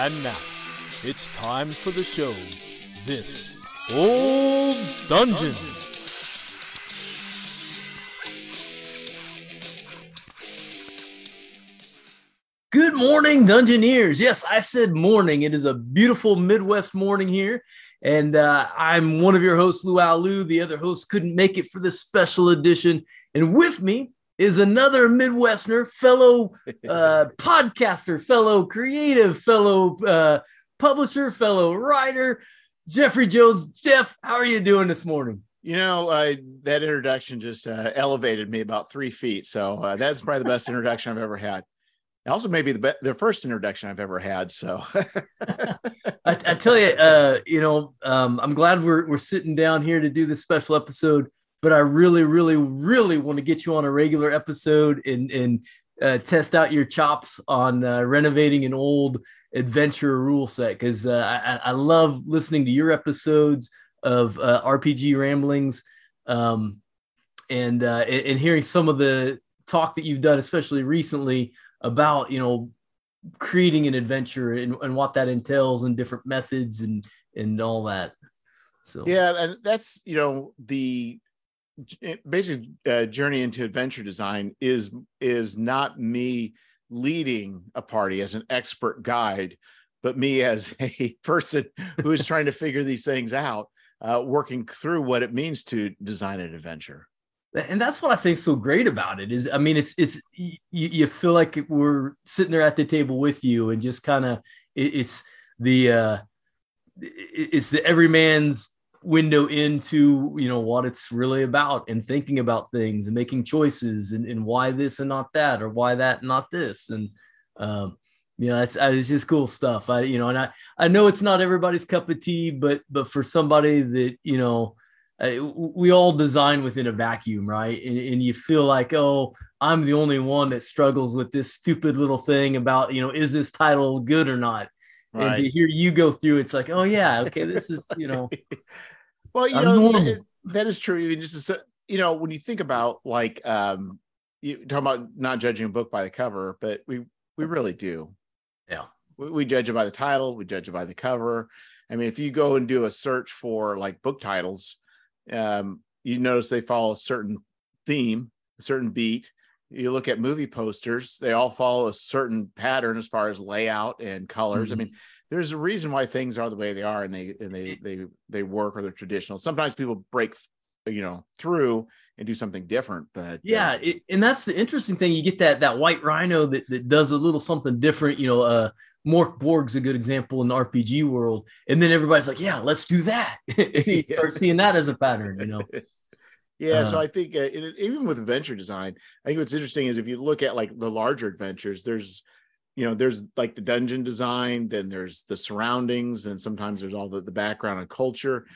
And now, it's time for the show. This Old Dungeon. Good morning, Dungeoneers. Yes, I said morning. It is a beautiful Midwest morning here. And uh, I'm one of your hosts, Luau Lu. The other host couldn't make it for this special edition. And with me is another Midwesterner, fellow uh, podcaster, fellow creative, fellow uh, publisher, fellow writer, Jeffrey Jones. Jeff, how are you doing this morning? You know, uh, that introduction just uh, elevated me about three feet. So uh, that's probably the best introduction I've ever had. Also, maybe the be- the first introduction I've ever had. So, I, I, tell you, uh, you know, um, I'm glad we're we're sitting down here to do this special episode. But I really, really, really want to get you on a regular episode and and uh, test out your chops on uh, renovating an old adventure rule set. Because uh, I, I love listening to your episodes of uh, RPG ramblings um, and uh, and hearing some of the talk that you've done, especially recently about you know creating an adventure and, and what that entails and different methods and and all that. So yeah and that's you know the basic uh, journey into adventure design is is not me leading a party as an expert guide but me as a person who is trying to figure these things out uh, working through what it means to design an adventure. And that's what I think so great about it is I mean it's it's you, you feel like we're sitting there at the table with you and just kind of it, it's the uh it's the everyman's window into you know what it's really about and thinking about things and making choices and, and why this and not that or why that and not this and um you know that's it's just cool stuff i you know and i i know it's not everybody's cup of tea but but for somebody that you know we all design within a vacuum, right? And, and, you feel like, oh, I'm the only one that struggles with this stupid little thing about, you know, is this title good or not? Right. And to hear you go through, it's like, oh yeah, okay, this is, you know. well, you I'm know, that, that is true. You just, you know, when you think about like, um, you talk about not judging a book by the cover, but we we really do. Yeah, we, we judge it by the title. We judge it by the cover. I mean, if you go and do a search for like book titles, um, you notice they follow a certain theme, a certain beat. You look at movie posters, they all follow a certain pattern as far as layout and colors. Mm-hmm. I mean, there's a reason why things are the way they are and they and they they they work or they're traditional. Sometimes people break you know through and do something different but yeah uh, it, and that's the interesting thing you get that that white rhino that, that does a little something different you know uh Mörk Borg's a good example in the RPG world. And then everybody's like, yeah, let's do that. and you start seeing that as a pattern, you know? Yeah, uh, so I think uh, even with adventure design, I think what's interesting is if you look at like the larger adventures, there's, you know, there's like the dungeon design, then there's the surroundings, and sometimes there's all the, the background and culture,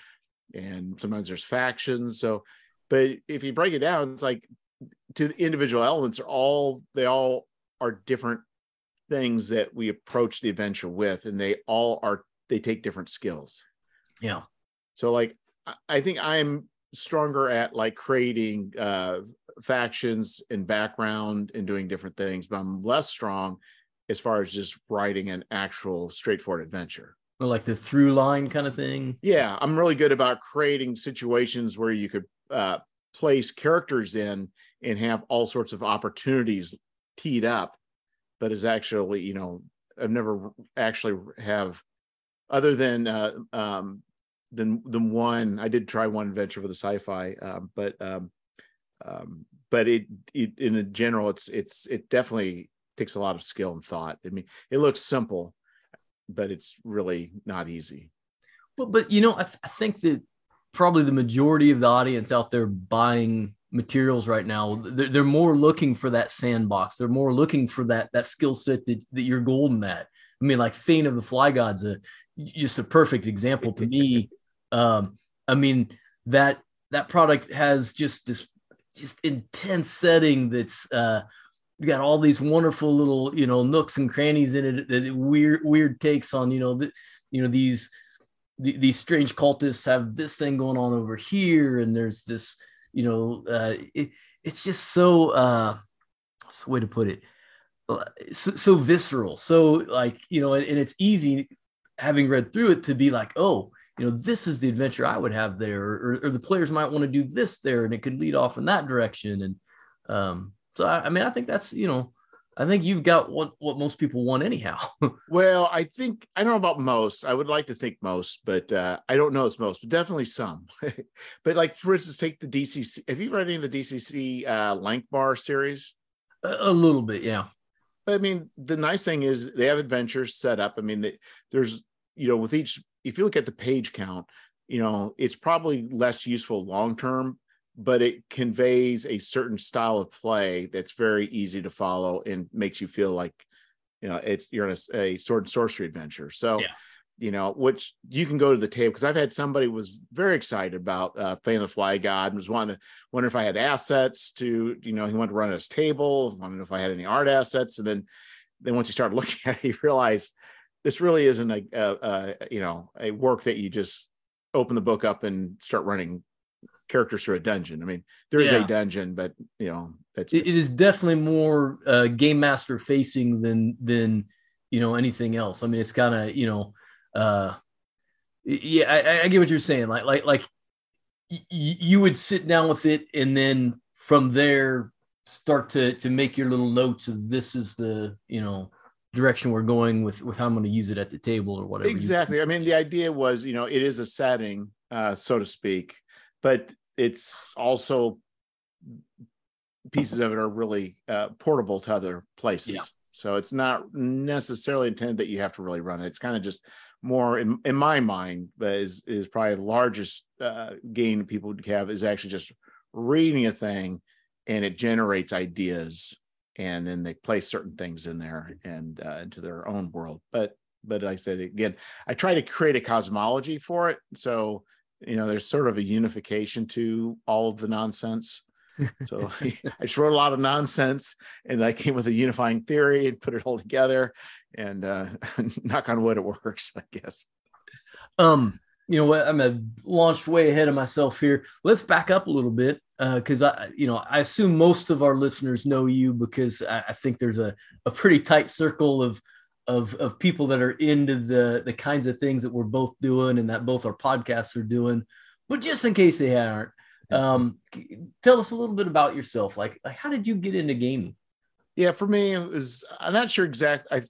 and sometimes there's factions. So, but if you break it down, it's like to the individual elements are all they all are different things that we approach the adventure with and they all are they take different skills yeah so like i think i'm stronger at like creating uh factions and background and doing different things but i'm less strong as far as just writing an actual straightforward adventure. Like the through line kind of thing? Yeah i'm really good about creating situations where you could uh place characters in and have all sorts of opportunities teed up but is actually you know I've never actually have other than uh, um, than the one I did try one adventure with a sci-fi, um, but um, um, but it, it in the general it's it's it definitely takes a lot of skill and thought. I mean, it looks simple, but it's really not easy. Well, but you know, I, th- I think that probably the majority of the audience out there buying materials right now they're, they're, more looking for that sandbox they're more looking for that that skill set that, that you're golden at i mean like Fane of the fly gods a just a perfect example to me um i mean that that product has just this just intense setting that's uh you got all these wonderful little you know nooks and crannies in it that weird weird takes on you know the, you know these these strange cultists have this thing going on over here and there's this you know, uh, it, it's just so, uh, what's the way to put it? so, so visceral. So like you know, and, and it's easy having read through it to be like, oh, you know, this is the adventure I would have there, or, or the players might want to do this there, and it could lead off in that direction. And um, so, I, I mean, I think that's you know, I think you've got what what most people want anyhow. well, I think I don't know about most. I would like to think most, but uh, I don't know it's most, but definitely some. but like for instance, take the DCC. Have you read any of the DCC uh, Lankhmar series? A, a little bit, yeah. I mean, the nice thing is they have adventures set up. I mean, they, there's you know with each if you look at the page count, you know, it's probably less useful long term, but it conveys a certain style of play that's very easy to follow and makes you feel like, you know, it's you're in a, a sword and sorcery adventure. So, yeah. you know, which you can go to the table because I've had somebody was very excited about uh, Fey the Fly God and was wanting to wonder if I had assets to, you know, he wanted to run his table, wondered if I had any art assets, and then then once you start looking at it, you realize this really isn't a, a, a, you know a work that you just open the book up and start running characters through a dungeon. I mean, there is yeah. a dungeon, but you know that's it, it is definitely more uh, game master facing than than you know anything else. I mean, it's kind of you know, uh, yeah, I, I, get what you're saying. Like like like y- you would sit down with it and then from there start to to make your little notes of this is the you know direction we're going with with how I'm going to use it at the table or whatever. Exactly. I mean, the idea was, you know, it is a setting, uh, so to speak, but it's also pieces of it are really uh, portable to other places. Yeah. So it's not necessarily intended that you have to really run it. It's kind of just more in, in my mind, but is is probably the largest uh, gain people would have is actually just reading a thing and it generates ideas and then they place certain things in there and uh, into their own world. But but like I said again, I try to create a cosmology for it. So you know, there's sort of a unification to all of the nonsense. So I just wrote a lot of nonsense, and I came with a unifying theory and put it all together. And uh, knock on wood, it works, I guess. Um, you know what? I'm a launched way ahead of myself here. Let's back up a little bit because uh, I, you know, I assume most of our listeners know you because I, I, think there's a, a pretty tight circle of, of of people that are into the the kinds of things that we're both doing and that both our podcasts are doing. But just in case they aren't, um, tell us a little bit about yourself. Like, like, how did you get into gaming? Yeah, for me, it was. I'm not sure exact. I,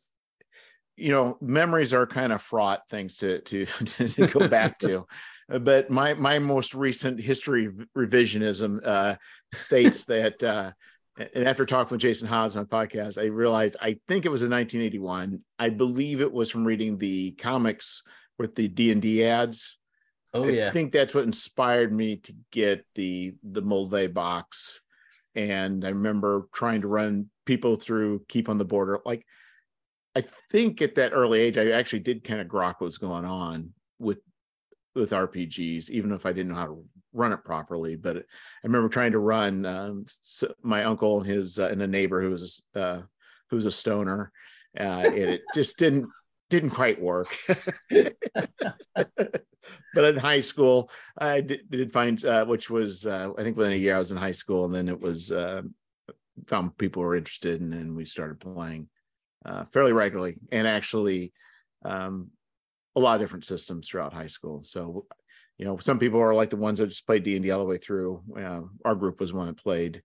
you know, memories are kind of fraught things to to to go back to. But my my most recent history revisionism uh, states that uh, and after talking with Jason Hobbs on my podcast, I realized I think it was in 1981. I believe it was from reading the comics with the D and D ads. Oh yeah, I think that's what inspired me to get the the Moldvay box. And I remember trying to run people through Keep on the Border. Like, I think at that early age, I actually did kind of grok what was going on with with RPGs, even if I didn't know how to run it properly. But I remember trying to run um, my uncle and his uh, and a neighbor who was a, uh, who was a stoner, uh, and it just didn't didn't quite work. but in high school, I did, did find uh, which was uh, I think within a year I was in high school, and then it was uh, found people were interested, and then we started playing fairly regularly, and actually. Um, a lot of different systems throughout high school. So, you know, some people are like the ones that just played D and D all the way through. Uh, our group was one that played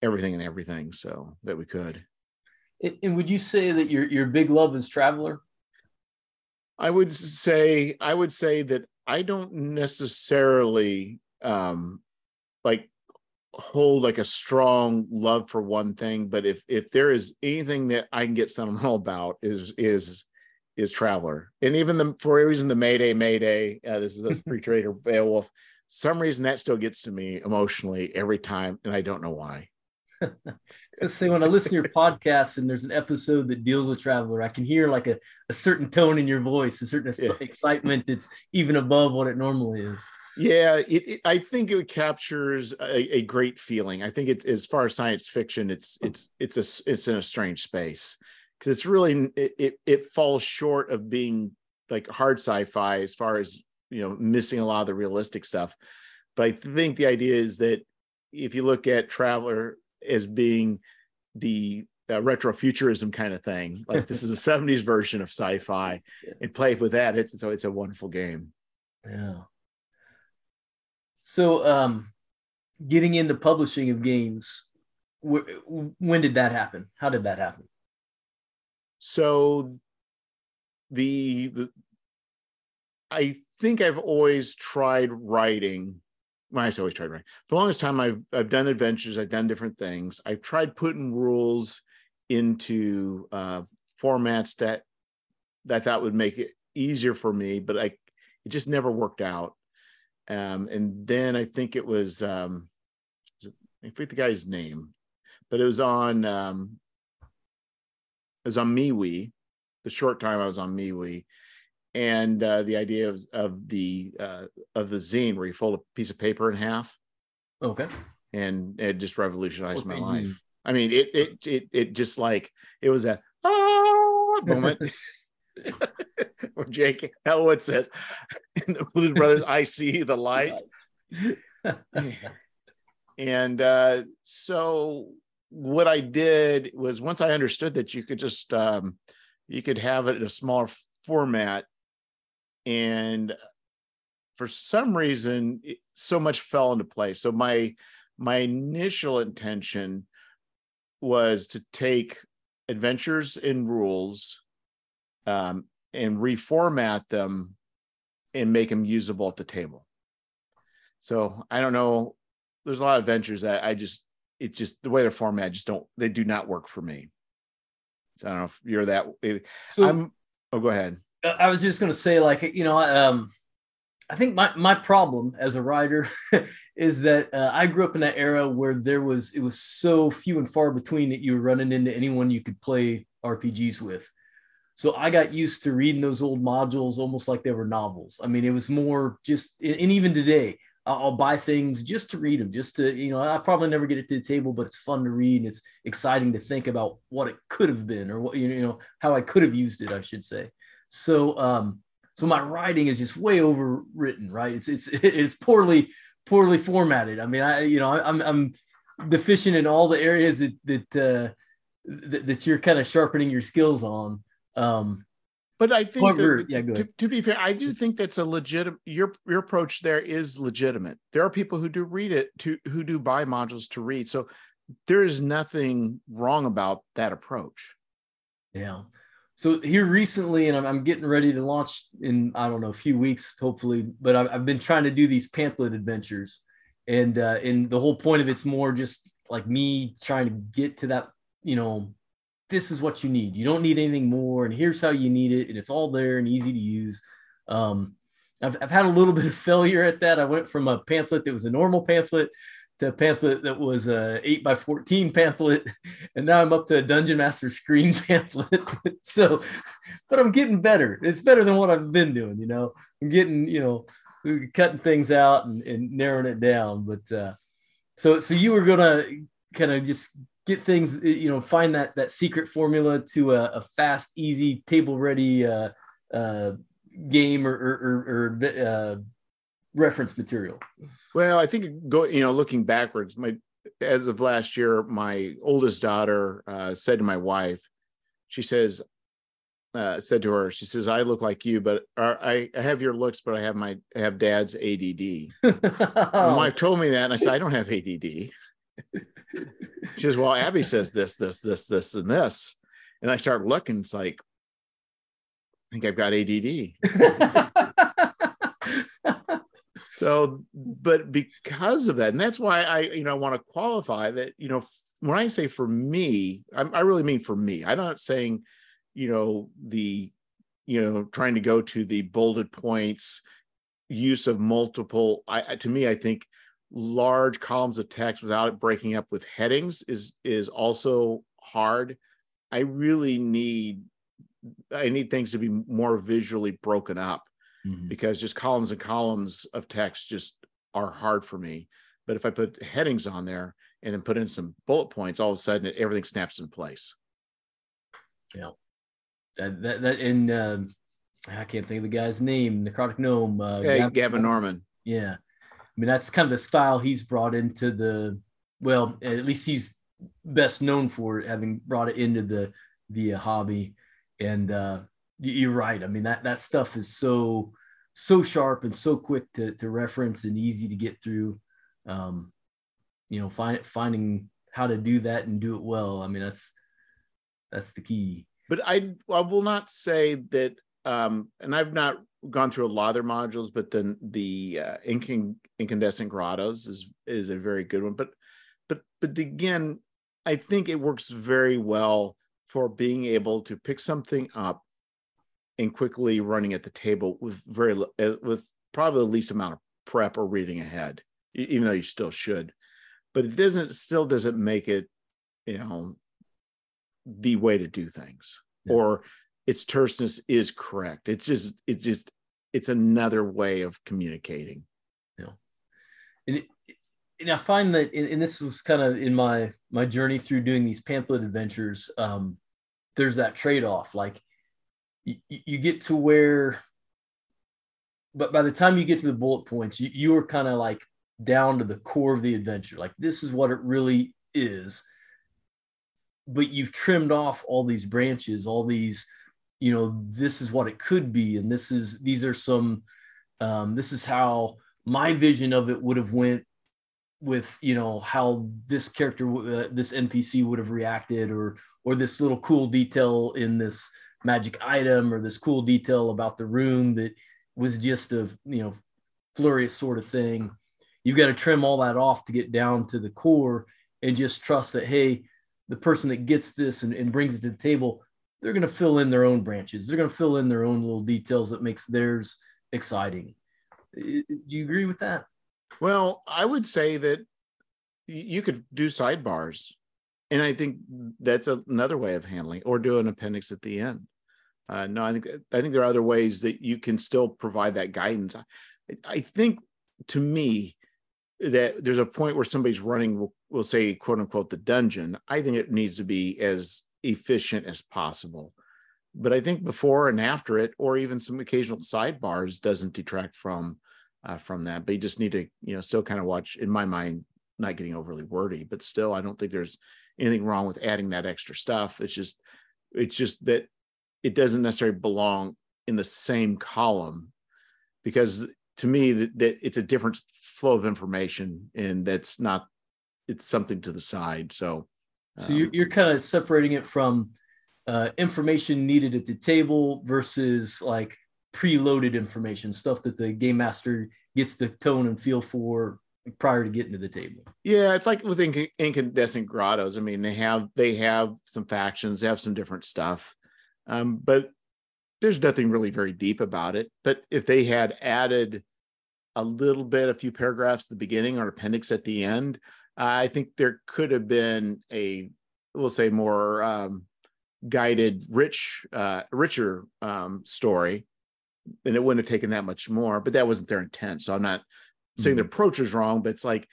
everything and everything, so that we could. And would you say that your your big love is Traveller? I would say I would say that I don't necessarily um, like hold like a strong love for one thing, but if if there is anything that I can get sentimental about is is is Traveller, and even the for a reason the Mayday Mayday. Uh, this is the free trader Beowulf. Some reason that still gets to me emotionally every time, and I don't know why. Just say when I listen to your podcast and there's an episode that deals with Traveller, I can hear like a, a certain tone in your voice, a certain yeah. excitement that's even above what it normally is. Yeah, it, it, I think it captures a, a, great feeling. I think it, as far as science fiction, it's it's it's a it's in a strange space because it's really it, it, it falls short of being like hard sci-fi as far as you know missing a lot of the realistic stuff but i think the idea is that if you look at traveller as being the uh, retrofuturism kind of thing. Like this is a 70s version of sci-fi and play with that. It's so it's a wonderful game. Yeah. So um getting into publishing of games, wh- when did that happen? How did that happen? So the the I think I've always tried writing. Well, I always tried writing. For the longest time, I've I've done adventures. I've done different things. I've tried putting rules into uh, formats that that I thought would make it easier for me, but I it just never worked out. Um, and then I think it was um, I forget the guy's name, but it was on um, was on MeWe. The short time I was on MeWe, and uh, the idea of of the uh, of the zine where you fold a piece of paper in half, Okay. and it just revolutionized my life. I mean, it it it it just like it was a ah moment. where Jake Elwood says in the Blues Brothers, I see the light. And uh, so what I did was once I understood that you could just um, you could have it in a smaller format, and for some reason, so much fell into place. So my my initial intention was to take adventures and rules um, and reformat them and make them usable at the table. So I don't know. There's a lot of adventures that I just it just the way they're formatted just don't they do not work for me. So I don't know if you're that. So I'm. Oh, go ahead. I was just going to say, like, you know, um, I think my my problem as a writer is that uh, I grew up in that era where there was it was so few and far between that you were running into anyone you could play RPGs with. So I got used to reading those old modules almost like they were novels. I mean, it was more just, and even today, I'll buy things just to read them, just to, you know, I probably never get it to the table, but it's fun to read and it's exciting to think about what it could have been or what, you know, how I could have used it, I should say. So, um, so my writing is just way overwritten, right? It's, it's, it's poorly, poorly formatted. I mean, I, you know, I- I'm, I'm deficient in all the areas that, that, uh, that, that you're kind of sharpening your skills on. Um, But I think that, yeah, to, to be fair, I do think that's a legitimate. Your your approach there is legitimate. There are people who do read it to who do buy modules to read. So there is nothing wrong about that approach. Yeah. So here recently, and I'm, I'm getting ready to launch in I don't know a few weeks, hopefully. But I've, I've been trying to do these pamphlet adventures, and uh, and the whole point of it's more just like me trying to get to that. You know, this is what you need. You don't need anything more, and here's how you need it, and it's all there and easy to use. Um, I've, I've had a little bit of failure at that. I went from a pamphlet that was a normal pamphlet to a pamphlet that was a eight by 14 pamphlet. And now I'm up to a dungeon master screen pamphlet. so, but I'm getting better. It's better than what I've been doing, you know, I'm getting, you know, cutting things out and, and narrowing it down. But, uh, so, so you were to kind of just get things, you know, find that, that secret formula to a, a fast, easy table ready, uh, uh, game or, or, or, or uh, reference material. Well, I think go you know looking backwards, my as of last year, my oldest daughter uh, said to my wife, she says, uh, said to her, she says, "I look like you, but I, I have your looks, but I have my I have dad's ADD." My wife told me that, and I said, "I don't have ADD." She says, "Well, Abby says this, this, this, this, and this," and I start looking. It's like, I think I've got ADD. So, but because of that, and that's why I, you know, I want to qualify that, you know, when I say for me, I'm, I really mean for me. I'm not saying, you know, the, you know, trying to go to the bolded points, use of multiple. I I- to me, I think large columns of text without it breaking up with headings is is also hard. I really need, I need things to be more visually broken up Mhm. because just columns and columns of text just are hard for me. But if I put headings on there and then put in some bullet points, all of a sudden everything snaps in place. Yeah, that, that, that and um, I can't think of the guy's name. Necrotic Gnome. Uh, Hey, Gavin- Gavin Norman. Yeah, I mean that's kind of the style he's brought into the. Well, at least he's best known for having brought it into the the hobby. And uh, you're right. I mean that that stuff is so so sharp and so quick to to reference and easy to get through. Um, you know, find, finding how to do that and do it well. I mean, that's that's the key. But I I will not say that. Um, and I've not gone through a lot of their modules, but then the uh, incandescent grottos is is a very good one. But but but again, I think it works very well for being able to pick something up and quickly running at the table with very uh, with probably the least amount of prep or reading ahead, even though you still should. But it doesn't still doesn't make it, you know, the way to do things yeah. or its terseness is correct. It's just it's just it's another way of communicating. Yeah, and, it, and I find that, and, and this was kind of in my my journey through doing these pamphlet adventures. Um, there's that trade off, like you, you get to where but by the time you get to the bullet points you, you are kind of like down to the core of the adventure like this is what it really is but you've trimmed off all these branches all these you know this is what it could be and this is these are some um, this is how my vision of it would have went with you know how this character uh, this npc would have reacted or or this little cool detail in this magic item or this cool detail about the room that was just a you know flurious sort of thing. You've got to trim all that off to get down to the core and just trust that hey the person that gets this and, and brings it to the table they're going to fill in their own branches they're going to fill in their own little details that makes theirs exciting do you agree with that well i would say that you could do sidebars and i think that's another way of handling or do an appendix at the end uh, no, I think I think there are other ways that you can still provide that guidance. I, I think to me that there's a point where somebody's running, we'll, we'll say quote unquote the dungeon. I think it needs to be as efficient as possible. But I think before and after it, or even some occasional sidebars, doesn't detract from uh, from that. But you just need to, you know, still kind of watch. In my mind, not getting overly wordy, but still, I don't think there's anything wrong with adding that extra stuff. It's just, it's just that it doesn't necessarily belong in the same column because to me that, that it's a different flow of information and that's not it's something to the side so um, so you're, you're kind of separating it from uh, information needed at the table versus like preloaded information stuff that the game master gets the tone and feel for prior to getting to the table. Yeah it's like with inc- incandescent grottos. I mean they have they have some factions they have some different stuff. Um, but there's nothing really very deep about it. But if they had added a little bit, a few paragraphs at the beginning or appendix at the end, I think there could have been a, we'll say, more um, guided, rich, uh, richer um, story, and it wouldn't have taken that much more. But that wasn't their intent. So I'm not mm-hmm. saying their approach is wrong, but it's like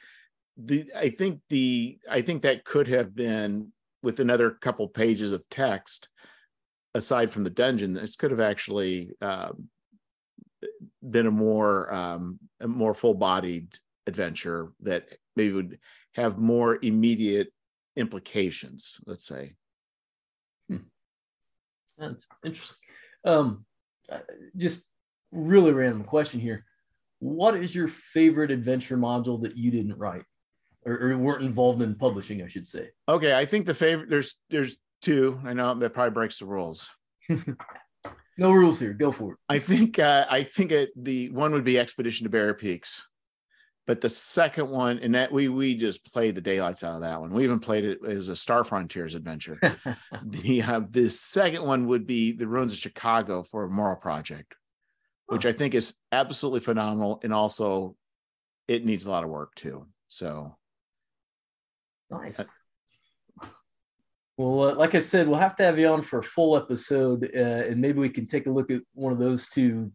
the. I think the. I think that could have been with another couple pages of text aside from the dungeon, this could have actually uh, been a more um, a more full bodied adventure that maybe would have more immediate implications. Let's say. Hmm. That's interesting. Um, uh, just really random question here. What is your favorite adventure module that you didn't write? Or, or, weren't involved in publishing, I should say. Okay, I think the favorite there's there's two. I know that probably breaks the rules. no rules here. Go for it. I think uh, I think it, the one would be Expedition to Barrier Peaks, but the second one, and that we we just played the daylights out of that one. We even played it as a Star Frontiers adventure. the uh, the second one would be the Ruins of Chicago for a Morrow Project, which I think is absolutely phenomenal, and also it needs a lot of work too. So nice. Uh, well, uh, like I said, we'll have to have you on for a full episode, uh, and maybe we can take a look at one of those two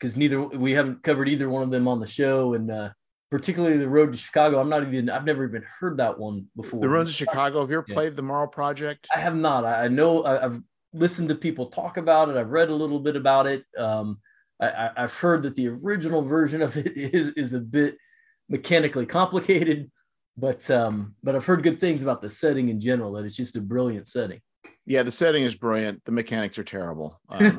because neither we haven't covered either one of them on the show, and uh, particularly the Road to Chicago. I'm not even I've never even heard that one before. The Road to Chicago. Have you ever yeah. played the Morrow Project? I have not. I, know I, have listened to people talk about it. I've read a little bit about it. Um, I, have heard that the original version of it is is a bit mechanically complicated but um, but I've heard good things about the setting in general. That it's just a brilliant setting. Yeah, the setting is brilliant. The mechanics are terrible. Um,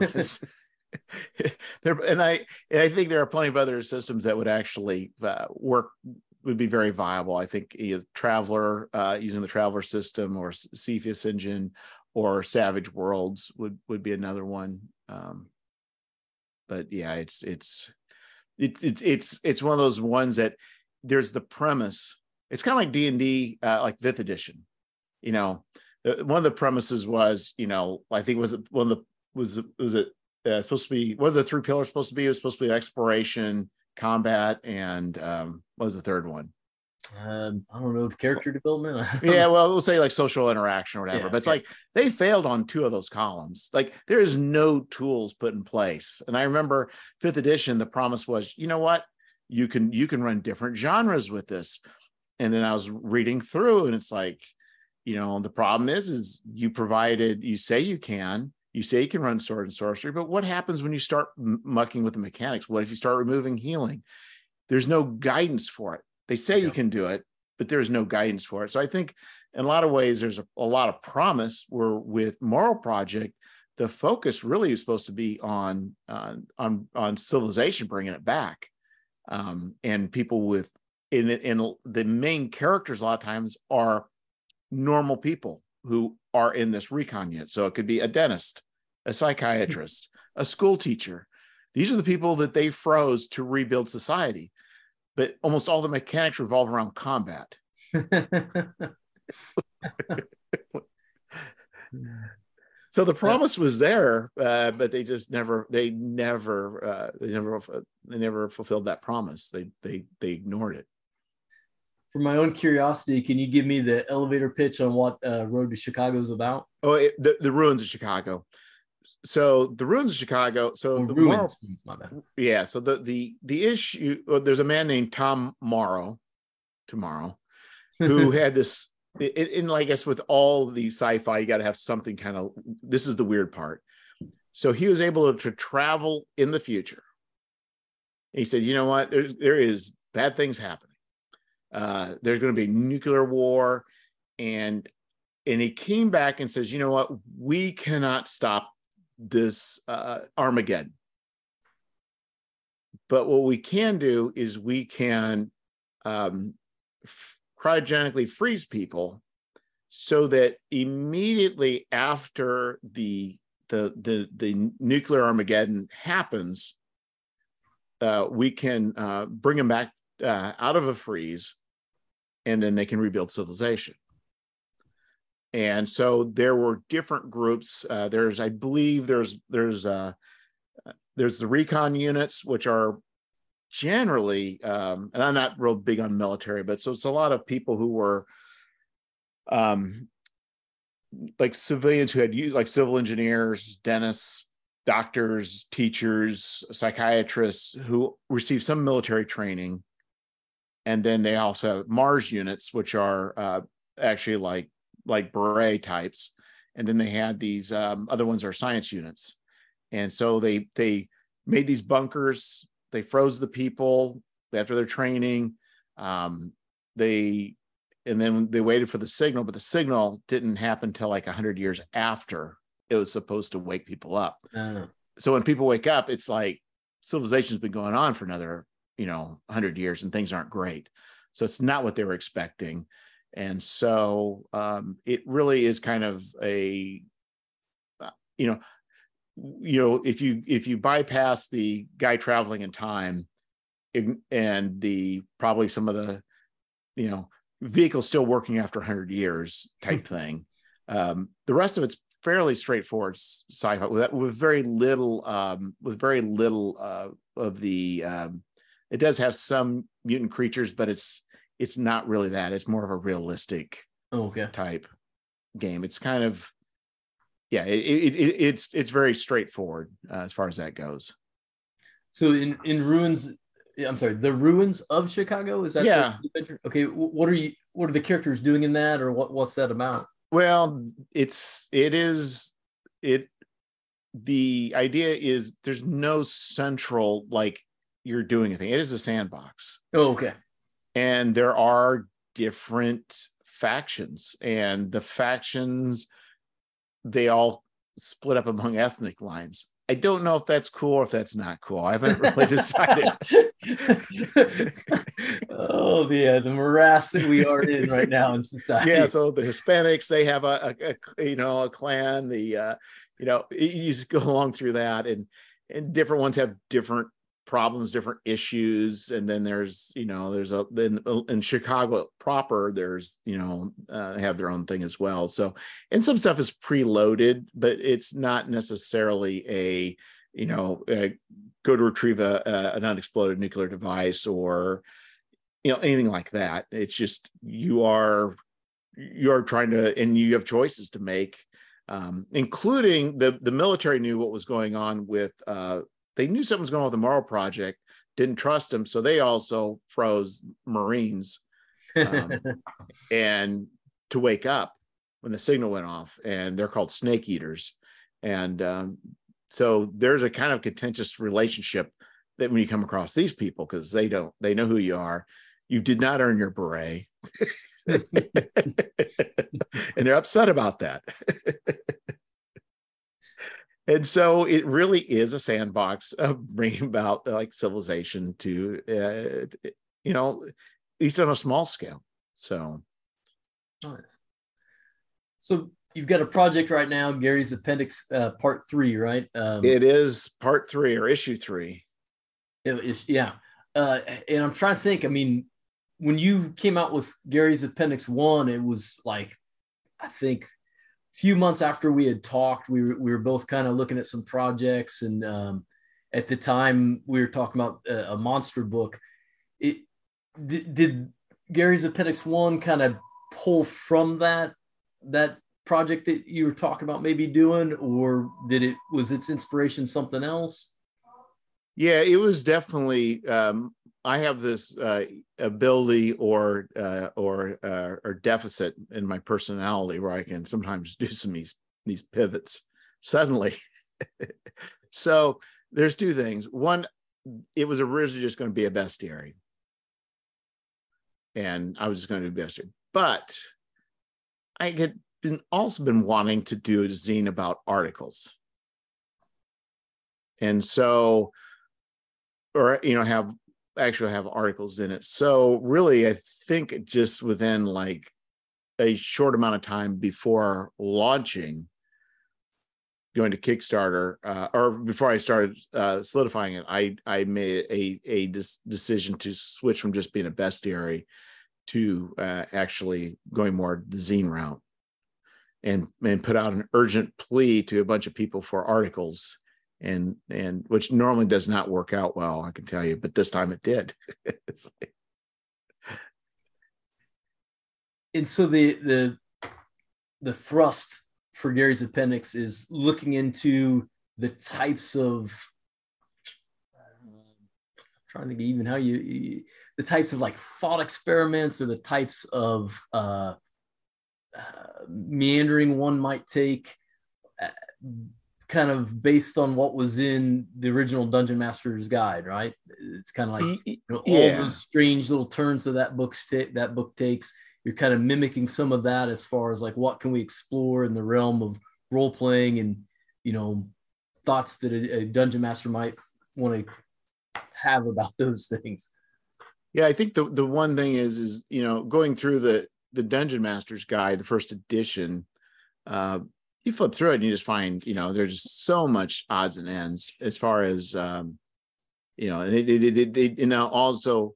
there, and I and I think there are plenty of other systems that would actually uh, work would be very viable. I think either Traveller uh, using the Traveller system or Cepheus engine or Savage Worlds would would be another one. Um, but yeah, it's it's it's it's it's it's one of those ones that there's the premise. It's kind of like D and D, uh, like fifth edition. You know, one of the premises was, you know, I think was it one of the was was it uh, supposed to be what are the three pillars supposed to be? It was supposed to be exploration, combat, and um, what was the third one? Um, I don't know, character development. yeah, well, we'll say like social interaction or whatever. Yeah, but it's yeah. like they failed on two of those columns. Like there is no tools put in place. And I remember fifth edition, the promise was, you know what, you can you can run different genres with this. And then I was reading through, and it's like, you know, the problem is, is you provided, you say you can, you say you can run sword and sorcery, but what happens when you start mucking with the mechanics? What if you start removing healing? There's no guidance for it. They say yeah. you can do it, but there's no guidance for it. So I think in a lot of ways, there's a, a lot of promise where with Morrow Project, the focus really is supposed to be on uh, on on civilization, bringing it back, um, and people with in in the main characters a lot of times are normal people who are in this recon yet. So it could be a dentist, a psychiatrist, a school teacher. These are the people that they froze to rebuild society. But almost all the mechanics revolve around combat. so the promise was there, uh, but they just never, they never, uh, they never, they never fulfilled that promise. They, they, they ignored it for my own curiosity, can you give me the elevator pitch on what uh, Road to Chicago is about? Oh, it, the, the ruins of Chicago. So the ruins of Chicago. So oh, the ruins. Morrow, yeah. So the the the issue. Well, there's a man named Tom Morrow, tomorrow, who had this. In like I guess with all the sci-fi, you got to have something kind of. This is the weird part. So he was able to travel in the future. He said, "You know what? There's there is bad things happening." Uh, there's going to be nuclear war. And and he came back and says you know what? We cannot stop this uh, armageddon. But what we can do is we can um, f- cryogenically freeze people so that immediately after the the the, the nuclear armageddon happens uh, we can uh, bring them back uh, out of a freeze and then they can rebuild civilization. And so there were different groups. Uh, there's, I believe, there's there's uh, there's the recon units, which are generally, um, and I'm not real big on military, but so it's a lot of people who were um, like civilians who had used like civil engineers, dentists, doctors, teachers, psychiatrists who received some military training and then they also have Mars units, which are uh, actually like like beret types, and then they had these um, other ones are science units, and so they they made these bunkers. They froze the people after their training. Um, they and then they waited for the signal, but the signal didn't happen until like hundred years after it was supposed to wake people up. Uh. So when people wake up, it's like civilization's been going on for another you know 100 years and things aren't great. So it's not what they were expecting. And so um, it really is kind of a uh, you know you know if you if you bypass the guy traveling in time and the probably some of the you know vehicles still working after 100 years type thing um, the rest of it's fairly straightforward sci-fi with, with very little um, with very little uh, of the um, it does have some mutant creatures, but it's it's not really that. It's more of a realistic oh, okay. type game. It's kind of yeah, it, it, it it's it's very straightforward uh, as far as that goes. So in in ruins, I'm sorry, the ruins of Chicago is that yeah? Okay, what are you? What are the characters doing in that, or what what's that about? Well, it's it is it. The idea is there's no central like you're doing anything. It is a sandbox. Oh, okay. And there are different factions, and the factions they all split up among ethnic lines. I don't know if that's cool or if that's not cool. I haven't really decided. oh yeah, the morass that we are in right now in society. Yeah, so the Hispanics they have a, a, a you know a clan. The uh, you know you just go along through that, and and different ones have different problems different issues and then there's you know there's a then in chicago proper there's you know uh, have their own thing as well. So and some stuff is preloaded but it's not necessarily a you know a, go to retrieve a, a, an unexploded nuclear device or you know anything like that. It's just you are you're trying to and you have choices to make um, including the the military knew what was going on with uh, they knew something was going on with the Morrow Project, didn't trust him, so they also froze Marines, um, and to wake up when the signal went off, and they're called snake eaters, and um, so there's a kind of contentious relationship that when you come across these people because they don't they know who you are, you did not earn your beret. and they're upset about that and so it really is a sandbox of bringing about like civilization to uh, you know at least on a small scale so. Nice. So you've got a project right now gary's appendix uh, part three right? Um, it is part three or issue three. It, yeah. Uh, and i'm trying to think i mean when you came out with gary's appendix one it was like i think few months after we had talked, we were, we were both kind of looking at some projects. And um, at the time, we were talking about a, a monster book. It did, did Gary's Appendix One kind of pull from that that project that you were talking about maybe doing, or did it was its inspiration something else? Yeah, it was definitely um, I have this uh, ability or uh, or uh, or deficit in my personality where I can sometimes do some these these pivots suddenly. so there's two things. One, it was originally just going to be a bestiary, and I was just going to do bestiary, but I had been also been wanting to do a zine about articles, and so or you know have actually have articles in it. So really, I think just within like a short amount of time before launching, going to Kickstarter, uh, or before I started uh, solidifying it, I I made a a decision to switch from just being a bestiary to uh, actually going more the zine route, and and put out an urgent plea to a bunch of people for articles and and which normally does not work out well i can tell you but this time it did. Like... and so the the the thrust for gary's appendix is looking into the types of trying to get even how you, you, the types of like thought experiments or the types of uh, uh meandering one might take. Uh, kind of based on what was in the original Dungeon Master's Guide, right? It's kind of like you know, all yeah. those strange little turns that that book st- that book takes. You're kind of mimicking some of that as far as like what can we explore in the realm of role playing and you know thoughts that a, a dungeon master might want to have about those things. Yeah, I think the the one thing is is you know going through the the Dungeon Master's Guide, the first edition. Uh, you flip through it and you just find you know there's just so much odds and ends as far as um you know they, they, they, they you know also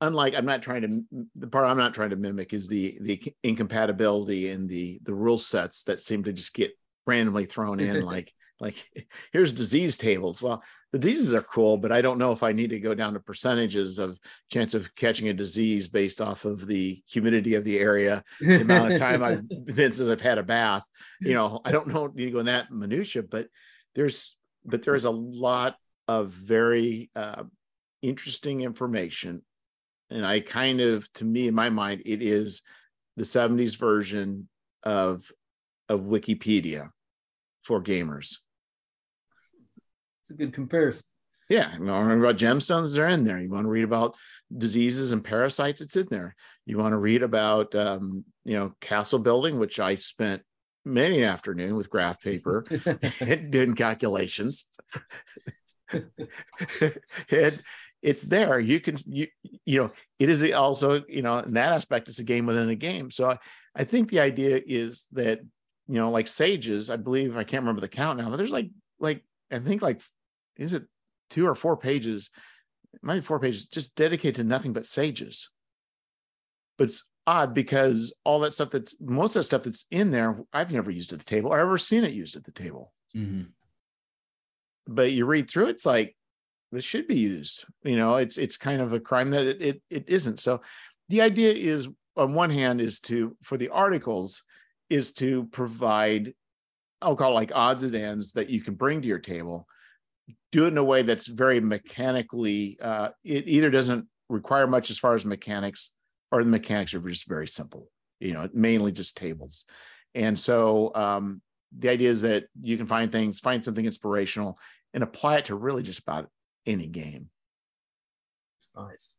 unlike i'm not trying to the part i'm not trying to mimic is the the incompatibility in the the rule sets that seem to just get randomly thrown in like like here's disease tables. Well the diseases are cool but i don't know if i need to go down to percentages of chance of catching a disease based off of the humidity of the area the amount of time i've been since i've had a bath. You know i don't know need to go in that minutia but there's but there's a lot of very uh, interesting information. And i kind of to me in my mind it is the 70s version of of wikipedia for gamers it's a good comparison. Yeah, you want to read about gemstones? They're in there. You want to read about diseases and parasites? It's in there. You want to read about, um, you know, castle building, which I spent many an afternoon with graph paper and doing calculations. and it's there. You can, you, you know, it is also, you know, in that aspect, it's a game within a game. So I, I think the idea is that, you know, like sages, I believe, I can't remember the count now, but there's like, like, I think like, is it two or four pages, maybe four pages, just dedicated to nothing but sages. But it's odd because all that stuff that's most of the stuff that's in there, I've never used at the table or ever seen it used at the table. Mm-hmm. But you read through, it's like this should be used. You know, it's it's kind of a crime that it it, it isn't. So the idea is on one hand is to for the articles is to provide I'll call it like odds and ends that you can bring to your table do it in a way that's very mechanically uh, it either doesn't require much as far as mechanics or the mechanics are just very simple you know mainly just tables. And so um, the idea is that you can find things find something inspirational and apply it to really just about any game. Nice.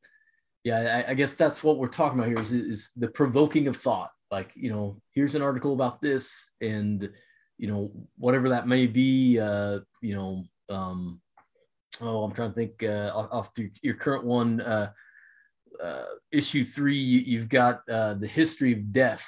Yeah I, I guess that's what we're talking about here is, is the provoking of thought. Like you know here's an article about this and you know whatever that may be uh you know um, oh, I'm trying to think uh, off the, your current one, uh, uh, issue three, you, have got uh, the history of death.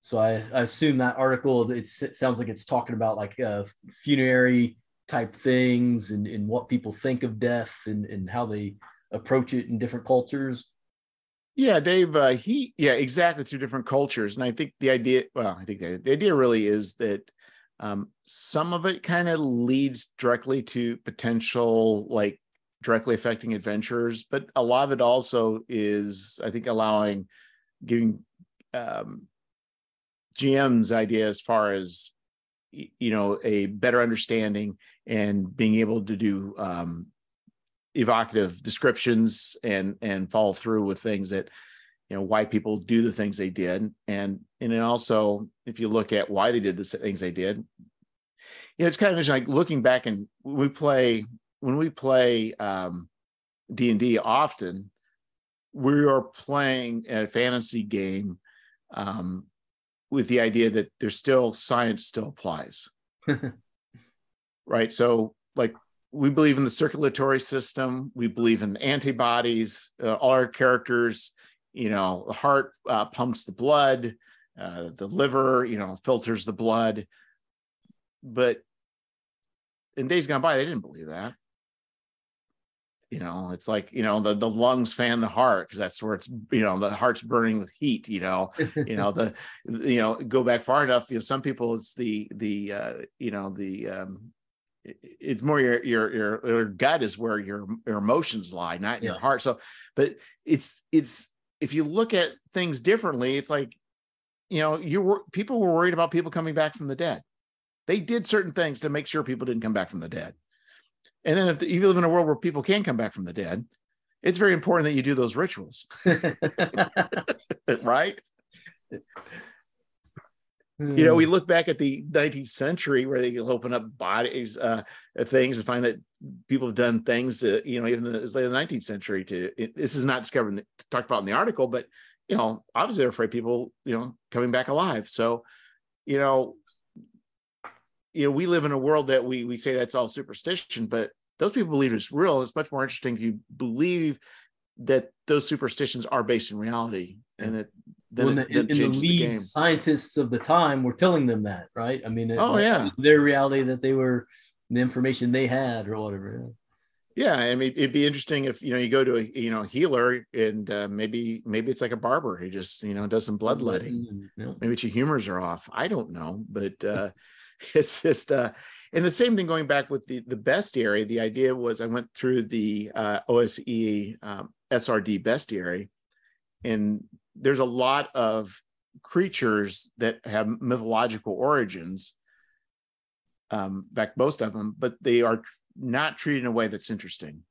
So I, I, assume that article, it sounds like it's talking about like uh, funerary type things and, and what people think of death and, and how they approach it in different cultures. Yeah, Dave. Uh, he yeah, exactly through different cultures, and I think the idea. Well, I think the, the idea really is that um, some of it kind of leads directly to potential like directly affecting adventurers, but a lot of it also is, I think, allowing giving um, GM's idea as far as you know a better understanding and being able to do um, evocative descriptions and and follow through with things that you know why people do the things they did. And and then also if you look at why they did the things they did you know it's kind of like looking back and we play when we play um d&d often we are playing a fantasy game um with the idea that there's still science still applies. Right? So like we believe in the circulatory system. We believe in antibodies uh, all our characters you know the heart uh, pumps the blood uh, the liver you know filters the blood. But in days gone by they didn't believe that. You know it's like you know the the lungs fan the heart because that's where it's you know the heart's burning with heat you know. You know the you know go back far enough you know some people it's the the uh you know the um it's more your, your your your gut is where your your emotions lie not yeah. your heart. So but it's it's if you look at things differently, it's like, you know, you were people were worried about people coming back from the dead. They did certain things to make sure people didn't come back from the dead. And then if the, you live in a world where people can come back from the dead, it's very important that you do those rituals. right? you know, we hmm. look back at the 19th century where they open up bodies, uh, things, and find that people have done things, to, you know, even as late as the 19th century. To it, this is not discovered, talked about in the article, but you know, obviously they're afraid people, you know, coming back alive. So, you know, you know, we live in a world that we we say that's all superstition, but those people believe it's real. It's much more interesting if you believe that those superstitions are based in reality and that when the, in the lead the scientists of the time were telling them that, right? I mean, oh yeah, their reality that they were the information they had or whatever. Yeah, I mean, it'd be interesting if you know you go to a you know healer and uh, maybe maybe it's like a barber who just you know does some bloodletting. Yeah. Maybe your humors are off. I don't know, but uh, it's just uh, and the same thing going back with the the bestiary. The idea was I went through the uh, OSE um, SRD bestiary, and there's a lot of creatures that have mythological origins. Um, in fact, most of them, but they are not treated in a way that's interesting.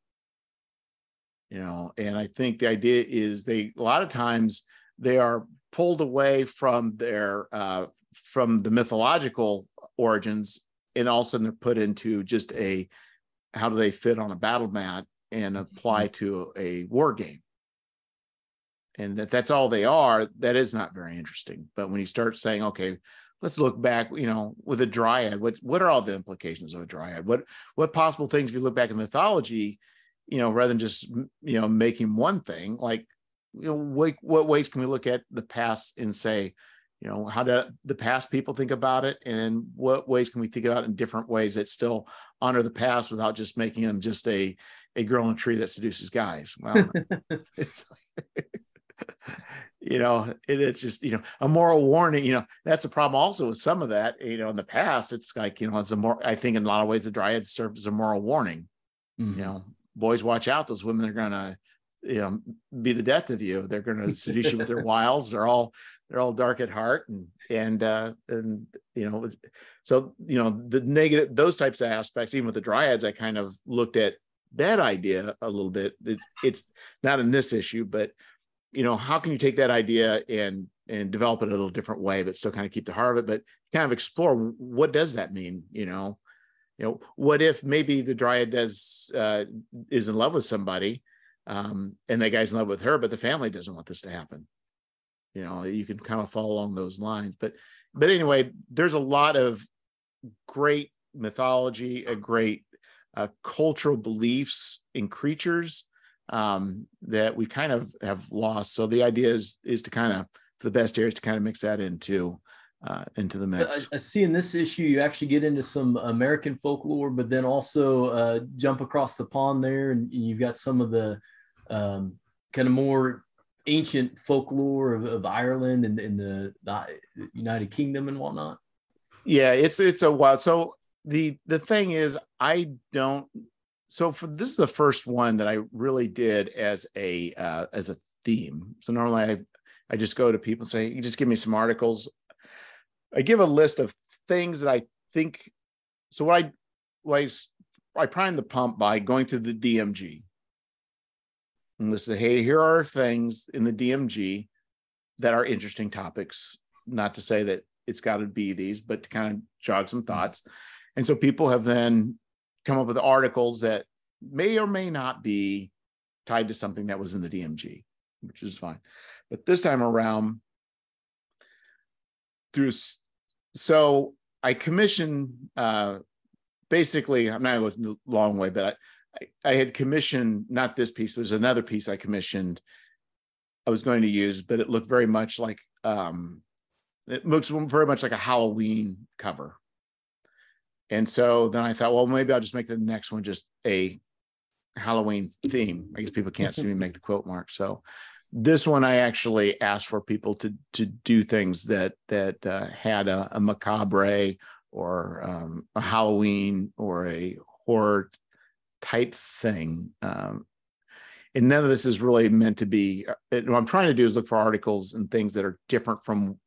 You know, and I think the idea is they a lot of times they are pulled away from their uh, from the mythological origins, and all of a sudden they're put into just a how do they fit on a battle mat and apply to a war game and that that's all they are that is not very interesting. But when you start saying okay let's look back you know with a dryad what what are all the implications of a dryad? What what possible things if you look back in mythology you know rather than just you know making one thing like you know what, what ways can we look at the past and say you know how do the past people think about it? And what ways can we think about it in different ways that still honor the past without just making them just a a girl in a tree that seduces guys? Well it's you know it, it's just you know a moral warning you know that's a problem also with some of that you know in the past it's like you know it's a more i think in a lot of ways the dryad serves as a moral warning. Mm-hmm. you know boys watch out those women are gonna you know be the death of you. They're gonna seduce you with their wiles. They're all they're all dark at heart and and uh and you know so you know the negative those types of aspects even with the dryads i kind of looked at that idea a little bit. It's, it's not in this issue but you know how can you take that idea and and develop it a little different way but still kind of keep the heart of it but kind of explore what does that mean you know? You know what if maybe the dryad does uh, is in love with somebody um, and that guy's in love with her but the family doesn't want this to happen? You know you can kind of follow along those lines but but anyway there's a lot of great mythology a great uh, cultural beliefs in creatures um, that we kind of have lost. So the idea is is to kind of the best here is to kind of mix that into uh, into the mix. I, I, see in this issue you actually get into some American folklore, but then also uh, jump across the pond there, and you've got some of the um, kind of more ancient folklore of, of Ireland and, and the, the United Kingdom and whatnot. Yeah, it's it's a wild. So the the thing is, I don't so for this is the first one that I really did as a uh, as a theme. So normally I I just go to people and say, you just give me some articles. I give a list of things that I think. So what I what I, I prime the pump by going through the DMG and listen. Hey, here are things in the DMG that are interesting topics. Not to say that it's got to be these, but to kind of jog some thoughts. And so people have then come up with articles that may or may not be tied to something that was in the DMG, which is fine. But this time around, through so I commissioned uh, basically, I'm not going a long way, but I, I, I had commissioned not this piece, but was another piece I commissioned. I was going to use, but it looked very much like um, it looks very much like a Halloween cover. And so then I thought, well, maybe I'll just make the next one just a Halloween theme. I guess people can't see me make the quote mark. So this one I actually asked for people to to do things that that uh, had a, a, macabre or um, a Halloween or a horror type thing. Um, and none of this is really meant to be. Uh, what I'm trying to do is look for articles and things that are different from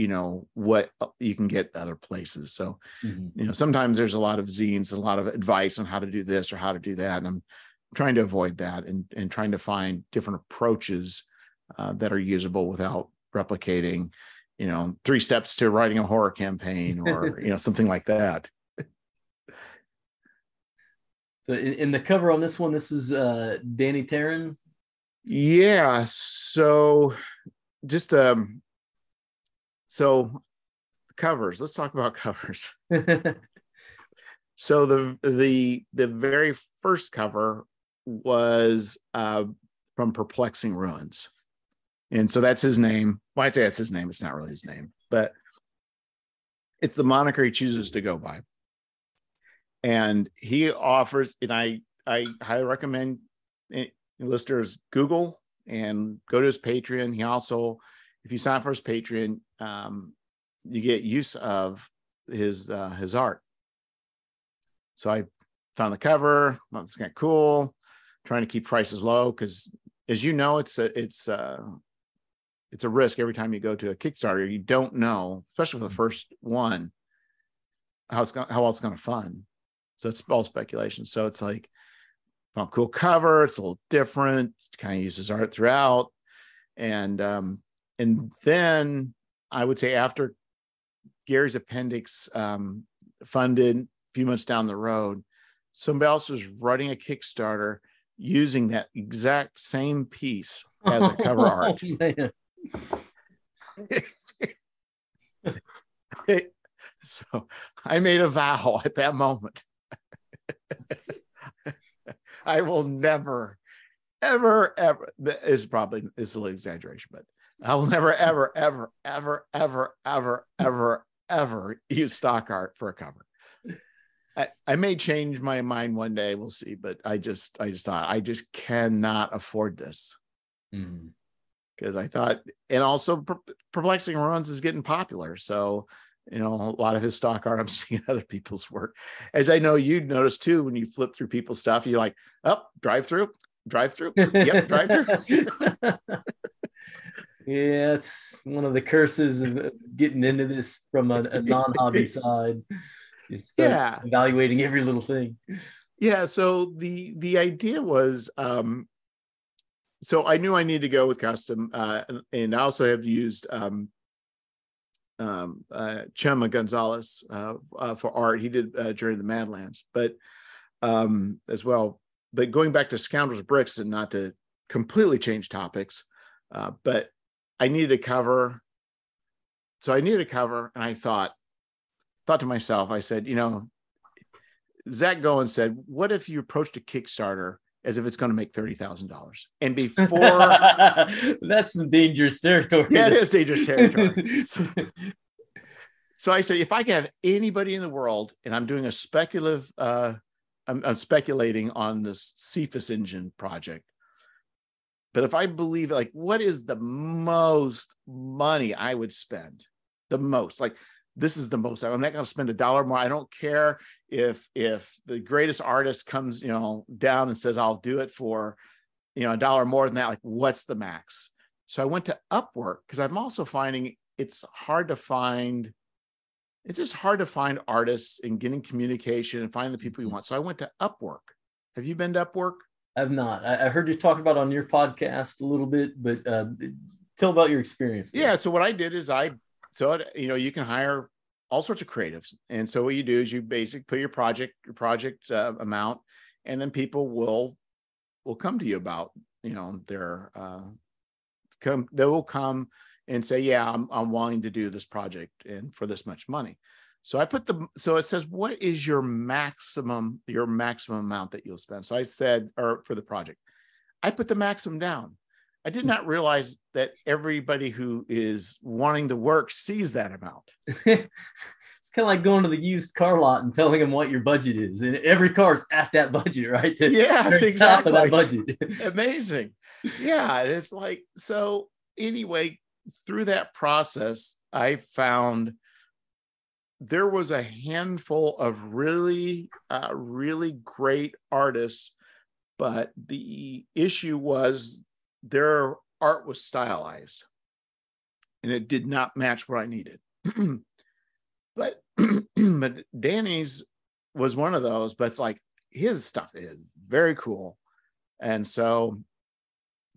you know what uh, you can get other places. So mm-hmm. you know sometimes there's a lot of zines a lot of advice on how to do this or how to do that and i'm trying to avoid that and and trying to find different approaches uh, that are usable without replicating you know three steps to writing a horror campaign or you know something like that. So in, in, the cover on this one this is uh danny Tarran yeah so just um so covers. Let's talk about covers. so the the the very first cover was uh, from Perplexing Ruins, and so that's his name. Why well, I say that's his name? It's not really his name, but it's the moniker he chooses to go by. And he offers, and I I highly recommend listeners Google and go to his Patreon. He also if you sign up for his Patreon, um, you get use of his uh, his art. So I found the cover. Thought it's kind of cool. Trying to keep prices low because, as you know, it's a it's a it's a risk every time you go to a Kickstarter. You don't know, especially for the first one, how it's gonna, how well it's going to fund. So it's all speculation. So it's like found cool cover. It's a little different. Kind of uses art throughout, and um, and then I would say after Gary's appendix um, funded a few months down the road, somebody else was running a Kickstarter using that exact same piece as a cover art. man. so I made a vow at that moment. I will never, ever, ever. Is probably is a little exaggeration, but I will never, ever, ever, ever, ever, ever, ever, ever use stock art for a cover. I, I may change my mind one day. We'll see, but I just, I just thought I just cannot afford this mm-hmm. because I thought, and also Perplexing Ruins is getting popular. So, you know, a lot of his stock art, I'm seeing other people's work. As I know you'd notice too, when you flip through people's stuff, you're like, oh, drive through, drive through. Yep, drive through. yeah, it's one of the curses of getting into this from a, a non-hobby side. Yeah. evaluating every little thing. yeah. So the the idea was um so I knew I needed to go with custom, uh, and, and I also have used um um uh Chema Gonzalez uh, uh for art. He did uh, during the Madlands, but um as well. But going back to Scoundrels Bricks and not to completely change topics, uh, but I needed a cover. So I needed a cover, and I thought, thought to myself, I said, you know, Zach Goen said, what if you approached a Kickstarter as if it's going to make thirty thousand dollars, and before That's some dangerous territory. yeah, it is dangerous territory. So, so I said, if I could have anybody in the world, and I'm doing a speculative, uh, I'm, I'm speculating on this Cepheus Engine project. But if I believe, like, what is the most money I would spend? The most, like, this is the most. I'm not going to spend a dollar more. I don't care if if the greatest artist comes, you know, down and says I'll do it for, you know, a dollar more than that. Like, what's the max? So I went to Upwork because I'm also finding it's hard to find. It's just hard to find artists and getting communication and find the people you mm-hmm. want. So I went to Upwork. Have you been to Upwork? I've not. I, I heard you talk about on your podcast a little bit, but uh, tell about your experience. there. Yeah. So what I did is I, so it, you know, you can hire all sorts of creatives, and so what you do is you basically put your project, your project uh, amount, and then people will will come to you about you know their uh, come. They will come and say, yeah, I'm I'm willing to do this project and for this much money. So I put the so it says what is your maximum your maximum amount that you'll spend. So I said or for the project, I put the maximum down. I did hmm. not realize that everybody who is wanting to work sees that amount. it's kind of like going to the used car lot and telling them what your budget is, and every car's at that budget, right? The Yes, of exactly. that budget. Amazing. Yeah, it's like so. Anyway, through that process, I found there was a handful of really, uh, really great artists, but the issue was their art was stylized, and it did not match what I needed. but but Danny's was one of those, but it's like his stuff is very cool. And so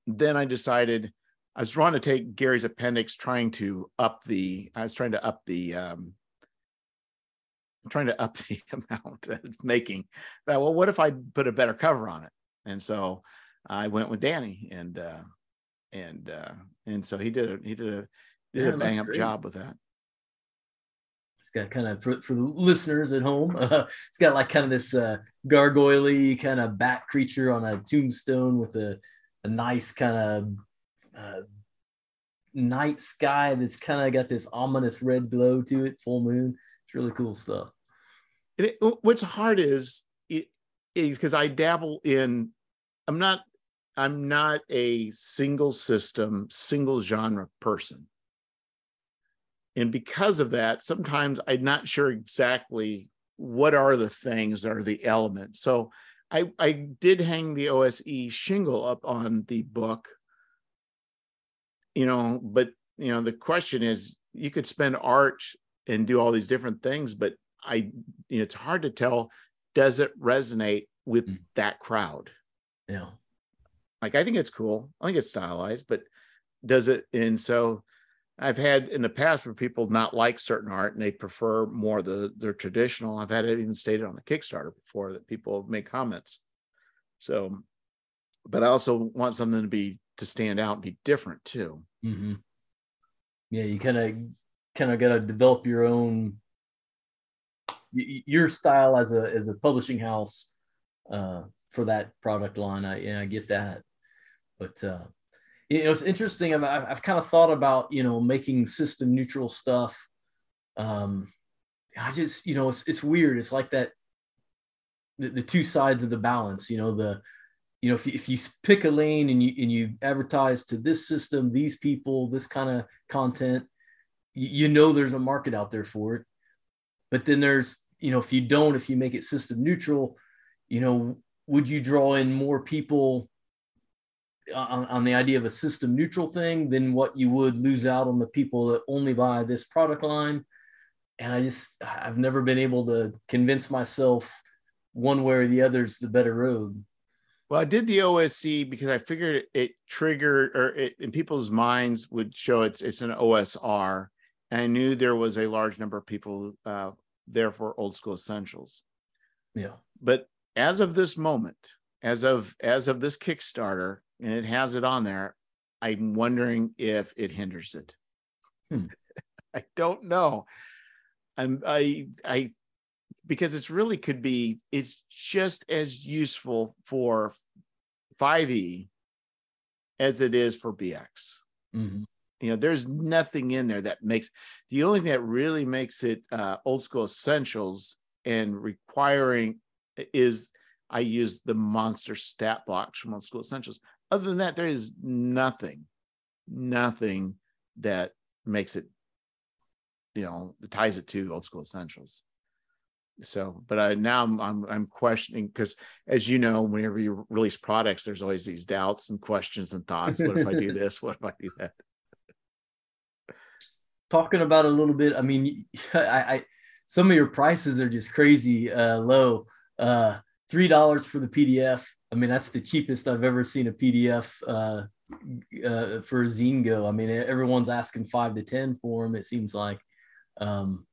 then I decided I was trying to take Gary's appendix, trying to up the, I was trying to up the, um, I'm trying to up the amount of making that. Well, what if I put a better cover on it? And so I went with Danny and, uh, and, uh, and so he did a, he did a, did Yeah, a bang up great. job with that. It's got kind of for, for the listeners at home. Uh, it's got like kind of this uh, gargoyle kind of bat creature on a tombstone with a, a nice kind of uh, night sky that's kind of got this ominous red glow to it. Full moon. It's really cool stuff. And it, what's hard is it is because I dabble in. I'm not. I'm not a single system, single genre person, and because of that, sometimes I'm not sure exactly what are the things that are the elements. So I I did hang the OSE shingle up on the book, you know, but you know the question is you could spend art and do all these different things, but I you know it's hard to tell does it resonate with Mm. that crowd? Yeah. Like I think it's cool. I think it's stylized, but does it? And so I've had in the past where people not like certain art and they prefer more the their traditional. I've had it even stated on the Kickstarter before that people make comments. So, but I also want something to be to stand out and be different too. Mm-hmm. Yeah, you kind of kind of got to develop your own your style as a as a publishing house uh, for that product line. I I get that, but uh, you know, it's interesting. I've, I've kind of thought about, you know, making system neutral stuff. Um, I just, you know, it's, it's weird. It's like that, the, the two sides of the balance, you know, the, you know, if if you pick a lane and you, and you advertise to this system, these people, this kind of content, you, know, there's a market out there for it. But then there's, you know, if you don't, if you make it system neutral, you know, would you draw in more people uh, on, on, the idea of a system neutral thing than what you would lose out on the people that only buy this product line. And I just, I've never been able to convince myself one way or the other is the better road. Well, I did the OSE because I figured it triggered or it, in people's minds would show it's, it's an OSR. And I knew there was a large number of people uh, there for old school essentials. Yeah. But as of this moment, as of as of this Kickstarter, and it has it on there, I'm wondering if it hinders it. Hmm. I don't know. I'm I I because it's really could be it's just as useful for 5e as it is for BX. Mm-hmm. You know, there's nothing in there that makes the only thing that really makes it uh, old school essentials and requiring is I use the monster stat blocks from old school essentials. Other than that, there is nothing, nothing that makes it, you know, ties it to old school essentials. So, but I now I'm I'm, I'm questioning because, as you know, whenever you release products, there's always these doubts and questions and thoughts. What if I do this? What if I do that? Talking about a little bit. I mean, I, I some of your prices are just crazy uh, low. Uh, three dollars for the PDF. I mean, that's the cheapest I've ever seen a PDF uh, uh, for Zine Go. I mean, everyone's asking five to ten for them. It seems like um,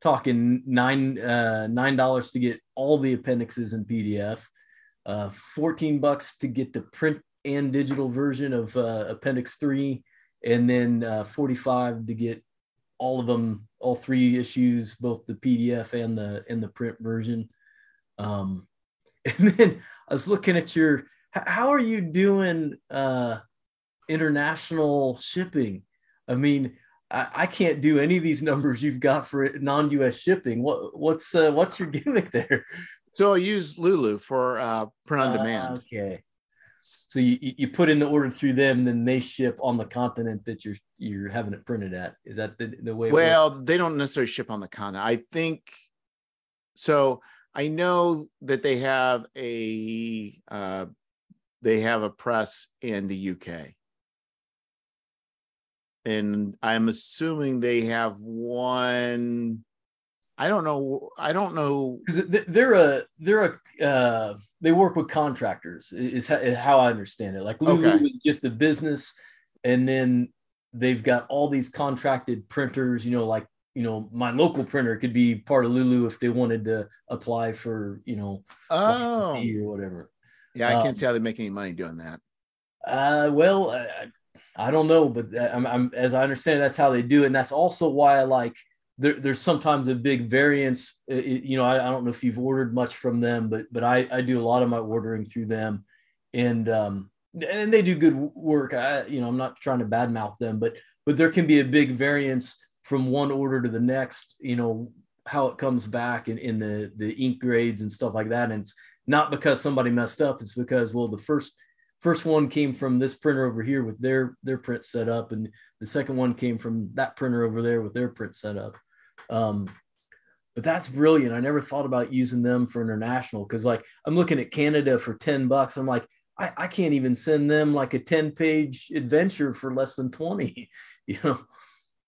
talking nine uh, nine dollars to get all the appendixes in PDF, uh, fourteen bucks to get the print and digital version of uh, Appendix Three, and then uh, forty five to get all of them, all three issues, both the PDF and the and the print version. Um, And then I was looking at your, how are you doing uh, international shipping? I mean, I, I, can't do any of these numbers you've got for non-US shipping. What what's uh, what's your gimmick there? So I use Lulu for uh, print on demand. Uh, okay. So you, you put in the order through them, then they ship on the continent that you're you're having it printed at. Is that the, the way? well, they don't necessarily ship on the continent. I think so. I know that they have a uh, they have a press in the UK, and I'm assuming they have one. I don't know. I don't know because they're a they're a uh, they work with contractors is how I understand it. Like Lulu okay. is just a business, and then they've got all these contracted printers. You know, like you know, my local printer could be part of Lulu if they wanted to apply for, you know, oh, or whatever. Yeah, I can't um, see how they make any money doing that. Uh, well, I, I don't know, but I'm, I'm, as I understand, that's how they do, it. and that's also why I like. There, there's sometimes a big variance. It, you know, I, I, don't know if you've ordered much from them, but but I, I do a lot of my ordering through them, and um, and they do good work. I, you know, I'm not trying to badmouth them, but but there can be a big variance from one order to the next, you know, how it comes back in, in the, the ink grades and stuff like that. And it's not because somebody messed up. It's because, well, the first, first one came from this printer over here with their, their print set up. And the second one came from that printer over there with their print set up. Um, but that's brilliant. I never thought about using them for international. Cause like I'm looking at Canada for 10 bucks. I'm like, I, I can't even send them like a 10 page adventure for less than 20, you know?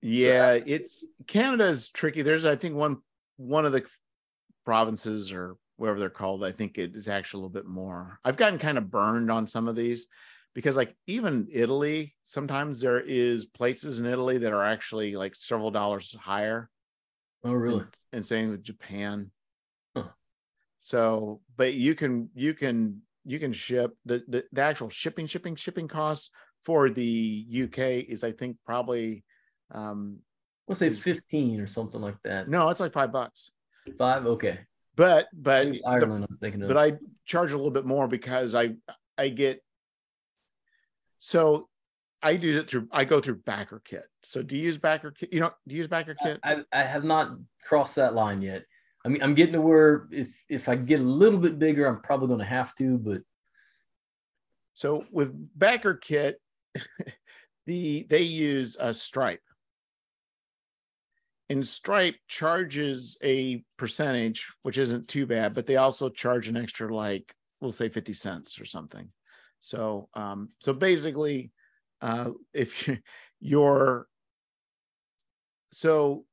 Yeah, it's Canada is tricky. There's I think one one of the provinces or whatever they're called. I think it is actually a little bit more. I've gotten kind of burned on some of these because like even Italy, sometimes there is places in Italy that are actually like several dollars higher. Oh, really? And, and same with Japan. Huh. So, but you can you can you can ship the, the the actual shipping shipping shipping costs for the UK is I think probably um Let's say 15 or something like that. no, it's like five bucks. Five? Okay. But but it's the- Ireland, I'm thinking of. but I charge a little bit more because I I get so I use it through I go through BackerKit. So do you use BackerKit? You know, do you use BackerKit? I, I have not crossed that line yet. I mean, I'm getting to where if if I get a little bit bigger, I'm probably going to have to. But So with BackerKit, the they use a Stripe. And Stripe charges a percentage, which isn't too bad, but they also charge an extra like we'll say 50 cents or something. So um so basically uh if you- you're so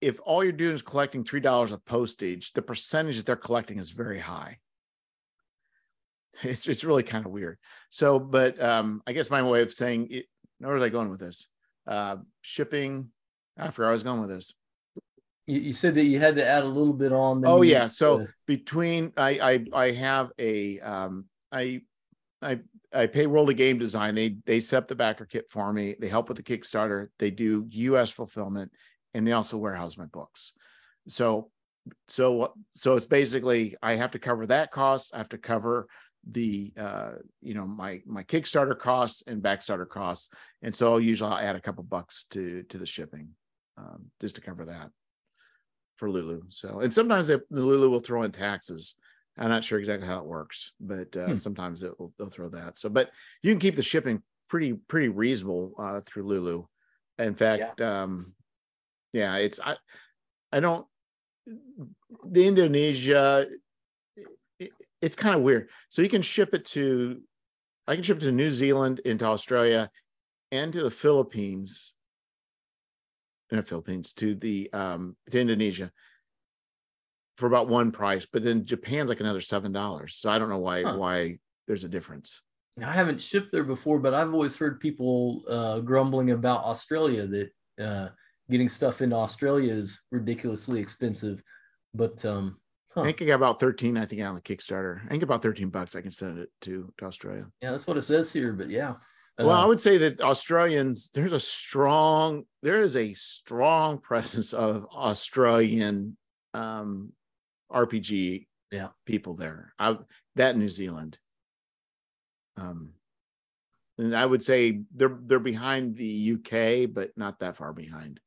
if all you're doing is collecting three dollars of postage, the percentage that they're collecting is very high. It's it's really kind of weird. So, but um, I guess my way of saying it, where was I going with this? Uh, shipping. I forgot I was going with this. you, you said that you had to add a little bit on. Oh yeah. So uh, between I I I have a um I I I pay World of Game Design. They they set the BackerKit for me. They help with the Kickstarter. They do US fulfillment and they also warehouse my books. So so so it's basically I have to cover that cost. I have to cover the uh you know my my Kickstarter costs and Backstarter costs. And so usually I'll add a couple bucks to to the shipping um just to cover that for Lulu. So, and sometimes they, the Lulu will throw in taxes. I'm not sure exactly how it works, but uh, Hmm. sometimes it will, they'll throw that. So, but you can keep the shipping pretty pretty reasonable uh, through Lulu. In fact, um, yeah, it's I I don't the Indonesia. It, it's kind of weird. So you can ship it to, I can ship it to New Zealand, into Australia, and to the Philippines in the Philippines to the um to Indonesia for about one price, but then Japan's like another seven dollars. So I don't know why Huh. why there's a difference. I haven't shipped there before, but I've always heard people uh, grumbling about Australia that uh, getting stuff into Australia is ridiculously expensive. But um, I think I got about 13, I think on the Kickstarter. I think about 13 bucks I can send it to, to Australia. yeah, that's what it says here. But yeah, Well, I Uh, would say that Australians, there's a strong, there is a strong presence of Australian um RPG Yeah. people there. I that New Zealand. Um and I would say they're they're behind the UK, but not that far behind.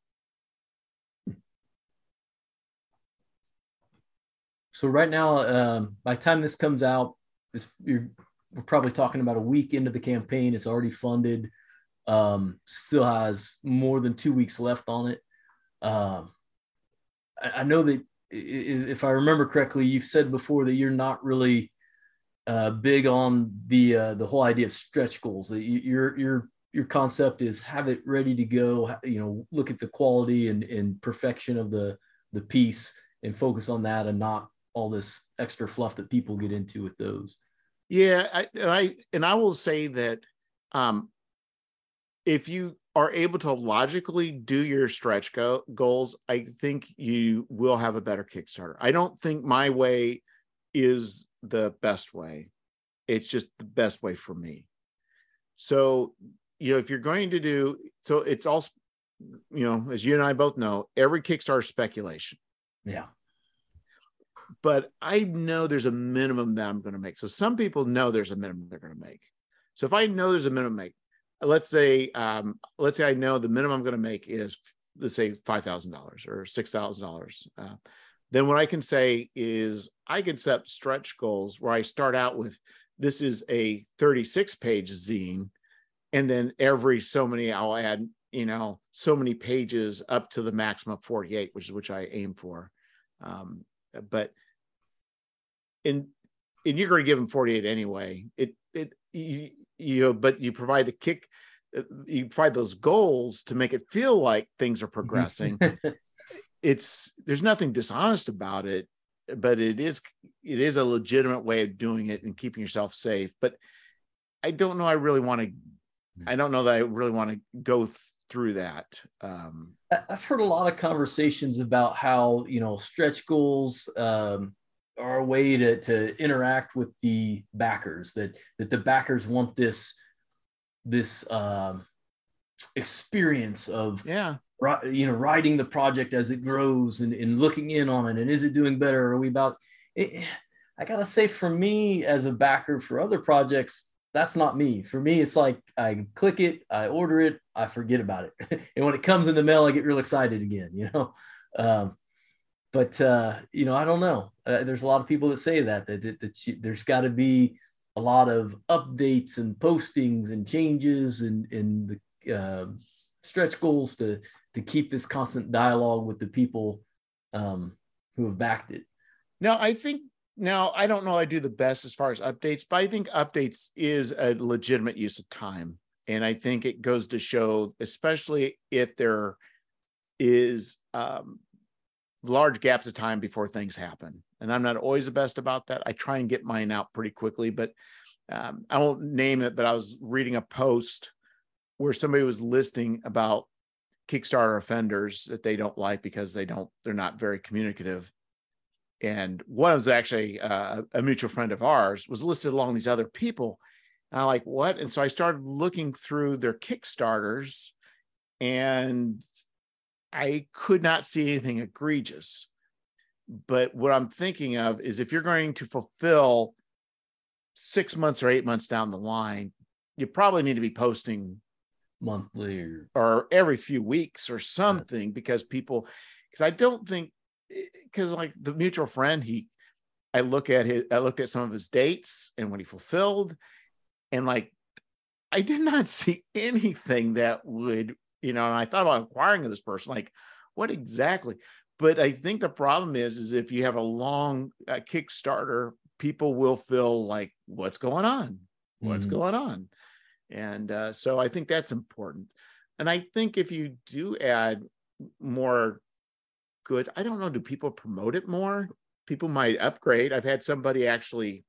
so right now, um, by the time this comes out, it's, you're, we're probably talking about a week into the campaign. It's already funded. Um, still has more than two weeks left on it. Um, I, I know that if I remember correctly, you've said before that you're not really uh, big on the uh, the whole idea of stretch goals. That you, your your your concept is have it ready to go. You know, look at the quality and, and perfection of the the piece and focus on that, and not all this extra fluff that people get into with those. Yeah, I, and I and I will say that um, if you are able to logically do your stretch go- goals, I think you will have a better Kickstarter. I don't think my way is the best way. It's just the best way for me. So, you know, if you're going to do so, it's all, you know, as you and I both know, every Kickstarter speculation Yeah. but I know there's a minimum that I'm going to make. So some people know there's a minimum they're going to make. So if I know there's a minimum make, let's say, um, let's say I know the minimum I'm going to make is, let's say five thousand dollars or six thousand uh, dollars. Then what I can say is I can set stretch goals where I start out with this is a 36 page zine, and then every so many I'll add, you know, so many pages up to the maximum of 48, which is which I aim for. Um, but in and you're going to give them 48 anyway. It it you, you know, but you provide the kick, uh, you provide those goals to make it feel like things are progressing. it's there's nothing dishonest about it, but it is it is a legitimate way of doing it and keeping yourself safe. But I don't know. I really want to. I don't know that I really want to go th- through that. Um, I've heard a lot of conversations about how you know stretch goals um, are a way to to interact with the backers. That that the backers want this this um, experience of yeah. you know riding the project as it grows and, and looking in on it and is it doing better? Are we about it, i gotta say for me as a backer for other projects that's not me. For me it's like i click it i order it i forget about it. And when it comes in the mail i get real excited again you know? Um, but uh, you know i don't know uh, there's a lot of people that say that that, that, that there's got to be a lot of updates and postings and changes and, and the uh, stretch goals to to keep this constant dialogue with the people um, who have backed it. Now, I think now I don't know I do the best as far as updates, but I think updates is a legitimate use of time. And I think it goes to show, especially if there is um, large gaps of time before things happen. And I'm not always the best about that. I try and get mine out pretty quickly, but um, I won't name it. But I was reading a post where somebody was listing about Kickstarter offenders that they don't like because they don't they're not very communicative. And one was actually uh, a mutual friend of ours was listed along these other people. And I'm like, what? And so I started looking through their Kickstarters and I could not see anything egregious. But what I'm thinking of is if you're going to fulfill six months or eight months down the line, you probably need to be posting monthly or, or every few weeks or something yeah. because people because I don't think eh, because like the mutual friend he I look at his I looked at some of his dates and when he fulfilled and like I did not see anything that would you know and I thought about inquiring of this person like what exactly but I think the problem is is if you have a long uh, Kickstarter people will feel like what's going on what's mm-hmm. going on and uh, so I think that's important. And I think if you do add more goods, I don't know, do people promote it more? People might upgrade. I've had somebody actually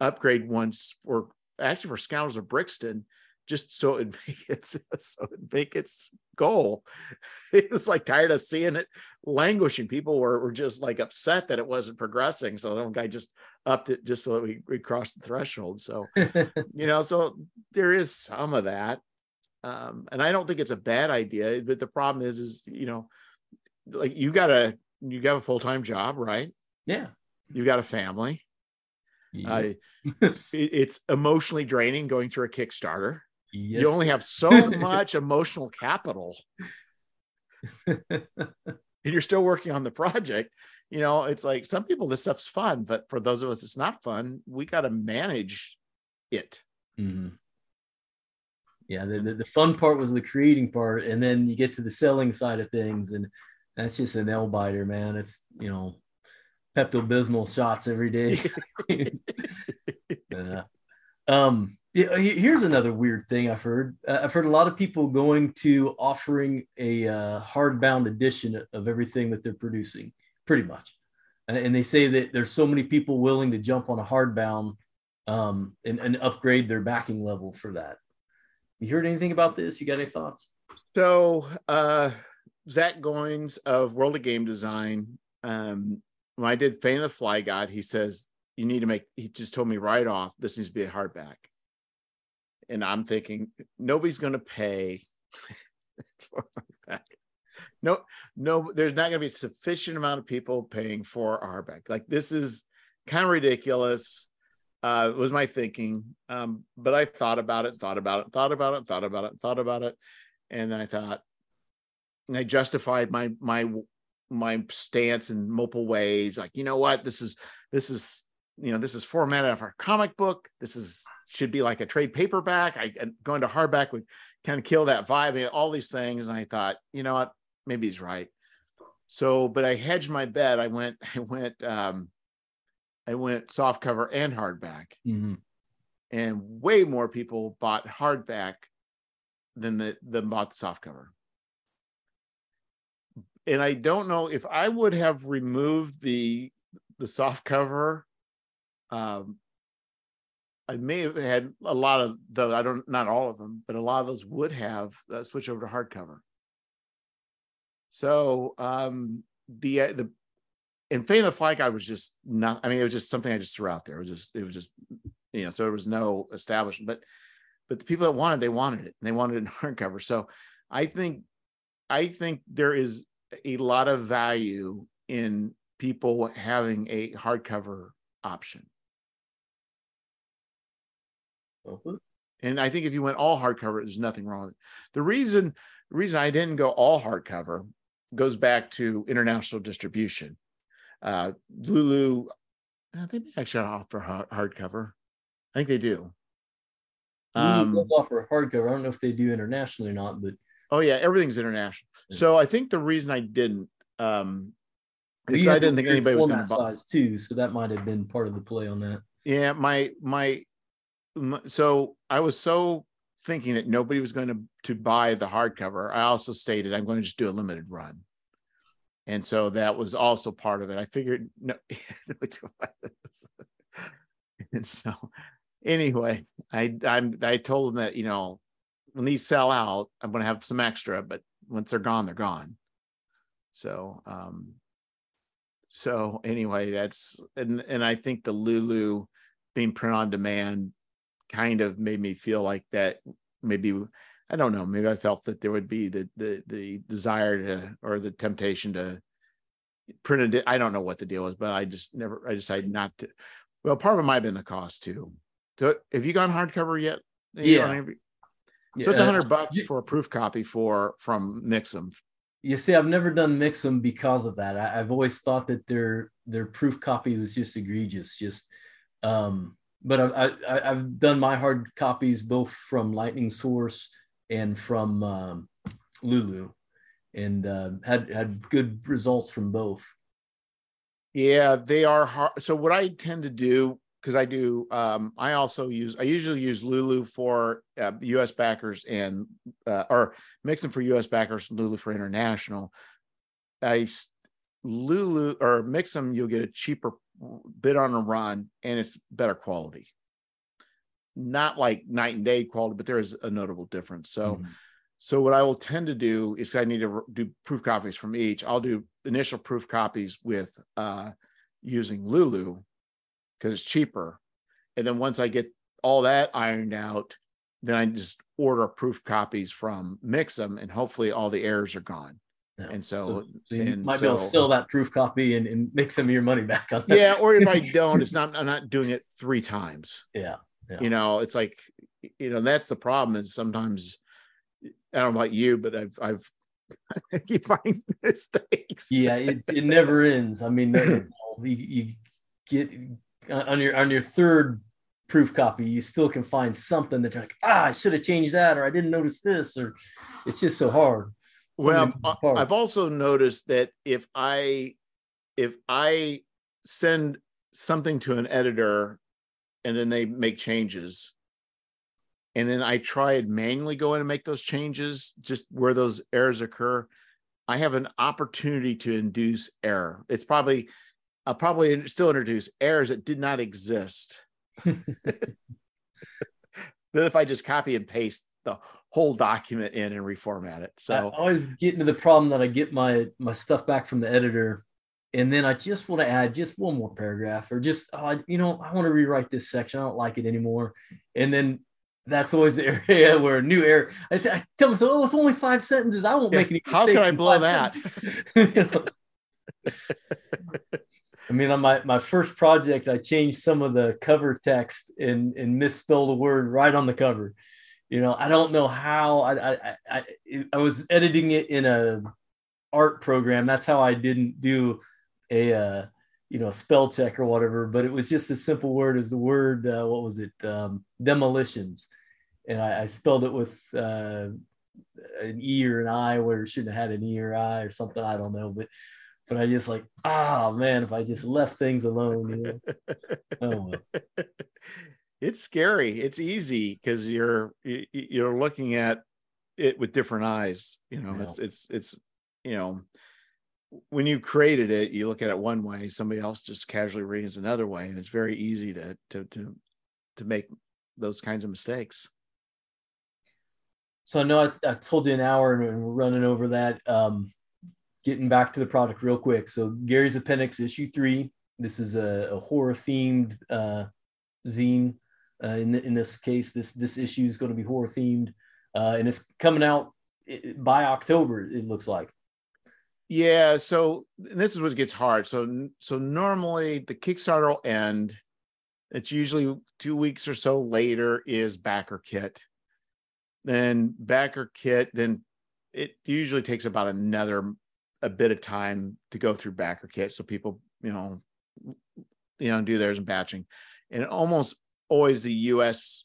upgrade once for actually for Scoundrels of Brixton just so it make its so it make its goal. It was like tired of seeing it languishing. People were, were just like upset that it wasn't progressing. So the guy just upped it just so that we, we crossed the threshold. So you know, so there is some of that. Um, and I don't think it's a bad idea, but the problem is, is you know, like you got a you got a full time job, right? Yeah. You got a family. Yeah. Uh, it, it's emotionally draining going through a Kickstarter. Yes. You only have so much emotional capital. and you're still working on the project. You know, it's like some people, this stuff's fun, but for those of us, it's not fun. We got to manage it. Mm-hmm. Yeah, the, the, the, fun part was the creating part, and then you get to the selling side of things, and that's just a nail biter, man. It's you know, Pepto Bismol shots every day. yeah. Um, yeah, here's another weird thing I've heard. Uh, I've heard a lot of people going to offering a uh, hardbound edition of everything that they're producing, pretty much. And, they say that there's so many people willing to jump on a hardbound um, and, and upgrade their backing level for that. You heard anything about this? You got any thoughts? So, uh, Zach Goins of World of Game Design, um, when I did Fane of the Fly God, he says you need to make. He just told me right off this needs to be a hardback and I'm thinking nobody's going to pay. No, no, there's not going to be a sufficient amount of people paying for our back. Like this is kind of ridiculous. Uh, was my thinking. Um, but I thought about it, thought about it, thought about it, thought about it, thought about it, and I thought, and I justified my my my stance in multiple ways. Like, you know what, this is this is you know this is formatted of our comic book. This is should be like a trade paperback. I going to hardback would kind of kill that vibe and all these things. And i thought you know what? Maybe he's right. So but i hedged my bet. I went i went um i went soft cover and hardback. Mm-hmm. and way more people bought hardback than the than bought the soft cover. And i don't know if i would have removed the the soft cover um, I may have had a lot of those. I don't, not all of them, but a lot of those would have uh, switched over to hardcover. So um, the uh, the and Fane of the Fly Guy was just not. I mean, it was just something I just threw out there. It was just it was just you know. So there was no establishment, but but the people that wanted they wanted it and they wanted it in hardcover. So I think I think there is a lot of value in people having a hardcover option. And I think if you went all hardcover, there's nothing wrong with it. The reason the reason I didn't go all hardcover goes back to international distribution. Uh, Lulu, uh, they may actually offer hardcover. I think they do. Um, does offer hardcover. I don't know if they do internationally or not, but oh yeah, everything's international. Yeah. So I think the reason I didn't, um, I didn't think anybody was going to buy size too, so that might have been part of the play on that. Yeah, my, my so I was so thinking that nobody was going to to buy the hardcover. I also stated I'm going to just do a limited run, and so that was also part of it. I figured no, and so anyway, I I'm I told them that you know when these sell out, I'm going to have some extra, but once they're gone, they're gone. So um, so anyway, that's and and I think the Lulu being print on demand kind of made me feel like that maybe I don't know, maybe I felt that there would be the the the desire to or the temptation to print it. I don't know what the deal was, but I just never I decided not to. Well, part of it might have been the cost too. So have you gone hardcover yet? Yeah. So it's a hundred bucks for a proof copy for from Mixam you see, I've never done Mixam because of that. I, have always thought that their their proof copy was just egregious. Just, um, but I've I, have done my hard copies both from Lightning Source and from um, Lulu, and uh, had had good results from both. Yeah, they are hard. So what I tend to do because I do. Um, I also use. I usually use Lulu for uh, U.S. backers and uh, or Mixam for U.S. backers, Lulu for international. I Lulu or Mixam, you'll get a cheaper bid on a run, and it's better quality. Not like night and day quality, but there is a notable difference. So. Mm-hmm. So what I will tend to do is I need to do proof copies from each. I'll do initial proof copies with uh, using Lulu because it's cheaper. And then once I get all that ironed out, then I just order proof copies from Mixam, and hopefully all the errors are gone. Yeah. And so, so, so you might so, be able to sell that proof copy and, and make some of your money back on that. Yeah, or if I don't, it's not. I'm not doing it three times. Yeah, yeah. You know, it's like, you know, that's the problem. Is sometimes I don't know about you, but I've I've you find mistakes. Yeah, it, it never ends. I mean, you, you get on your on your third proof copy, you still can find something that you're like, ah, I should have changed that, or I didn't notice this, or it's just so hard. Well, I've also noticed that if I if I send something to an editor and then they make changes and then I try and manually go in and make those changes just where those errors occur, I have an opportunity to induce error. It's probably I'll probably still introduce errors that did not exist. then if I just copy and paste the whole document in and reformat it. So I always get into the problem that I get my my stuff back from the editor, and then I just want to add just one more paragraph, or just uh, you know I want to rewrite this section. I don't like it anymore, and then that's always the area where a new error. I, I tell myself, oh, it's only five sentences. I won't yeah, make any. How can I blow that? I mean, on my, my first project, I changed some of the cover text and, and misspelled a word right on the cover. You know, I don't know how I, I, I, I was editing it in a art program. That's how I didn't do a, uh, you know, spell check or whatever, but it was just a simple word as the word, uh, what was it? Um, demolitions. And I, I spelled it with uh, an E or an I where it shouldn't have had an E or I or something. I don't know, but but I just like, oh man, if I just left things alone, you know. oh, it's scary. It's easy because you're you're looking at it with different eyes. You know, yeah. it's it's it's you know, when you created it, you look at it one way, somebody else just casually reads another way, and it's very easy to to to to make those kinds of mistakes. So I know I, I told you an hour and we're running over that. Um, getting back to the product real quick. So Gary's Appendix issue three. This is a, a horror themed uh, zine. Uh, in, in this case, this this issue is going to be horror themed, uh, and it's coming out by October. It looks like. Yeah. So this is what gets hard. So so normally the Kickstarter will end. It's usually two weeks or so later is BackerKit. Then BackerKit, then it usually takes about another a bit of time to go through BackerKit. So people, you know, you know, do theirs and batching. And it almost always the US,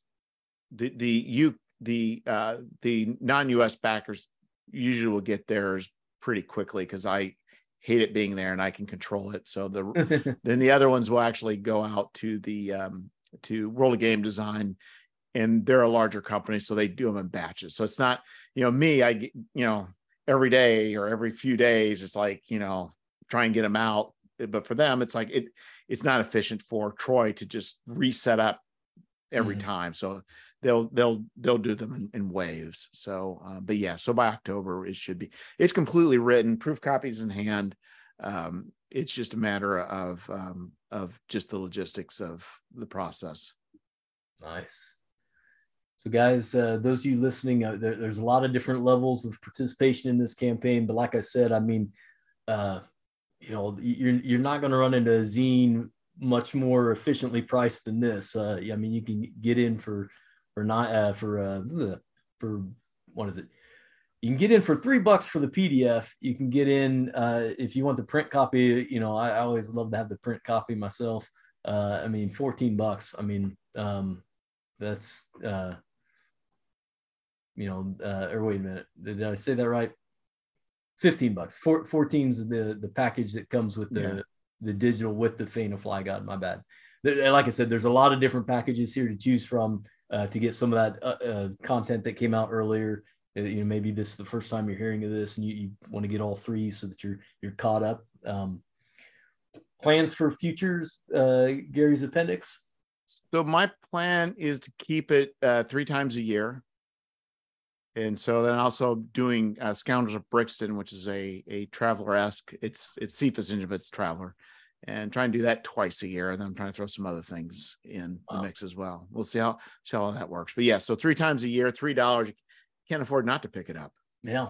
the the you the uh the non-US backers usually will get theirs pretty quickly because I hate it being there and I can control it. So the then the other ones will actually go out to the um to World of Game Design and they're a larger company so they do them in batches. So it's not, you know, me I you know every day or every few days it's like, you know, try and get them out but for them it's like it it's not efficient for Troy to just reset up every mm time. So they'll they'll they'll do them in, in waves. So, uh, but yeah, so by October it should be. It's completely written, proof copies in hand. Um, it's just a matter of um, of just the logistics of the process. Nice. So, guys, uh, those of you listening, uh, there, there's a lot of different levels of participation in this campaign. But like I said, I mean, uh, you know, you're you're not going to run into a zine much more efficiently priced than this. Uh, I mean, you can get in for for not uh, for uh, for what is it? You can get in for three bucks for the PDF. You can get in uh, if you want the print copy. You know, I, I always love to have the print copy myself. Uh, I mean, fourteen bucks. I mean, um, that's uh, you know, uh, or wait a minute, did I say that right? Fifteen bucks. Four, 14 is the the package that comes with the yeah the digital with the of Fly God. My bad. Like I said, there's a lot of different packages here to choose from uh, to get some of that uh, uh, content that came out earlier. Uh, you know, maybe this is the first time you're hearing of this, and you, you want to get all three so that you're you're caught up. Um, plans for futures, uh, Gary's appendix. So my plan is to keep it uh, three times a year and so then also doing uh, Scoundrels of Brixton, which is a a Traveller esque. It's it's Cepheus Engine, but it's Traveller, and trying to do that twice a year. And then I'm trying to throw some other things in wow. the mix as well. We'll see how see how that works. But yeah, so three times a year, three dollars. You can't afford not to pick it up. Yeah,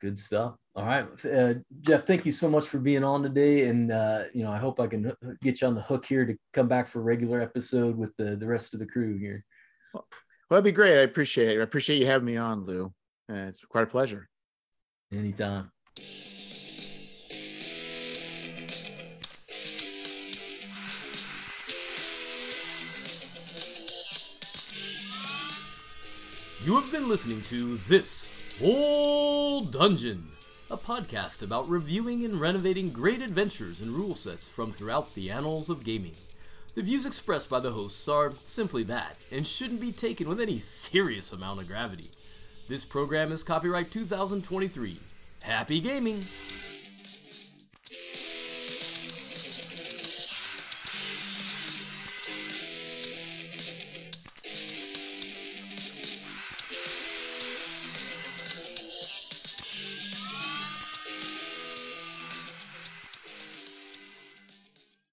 good stuff. All right, uh, Jeff. Thank you so much for being on today, and uh, you know I hope I can get you on the hook here to come back for a regular episode with the the rest of the crew here. Well, well, that'd be great. I appreciate it. I appreciate you having me on, Lou. Uh, it's quite a pleasure. Anytime. You have been listening to This Old Dungeon, a podcast about reviewing and renovating great adventures and rule sets from throughout the annals of gaming. The views expressed by the hosts are simply that, and shouldn't be taken with any serious amount of gravity. This program is copyright 2023. Happy gaming!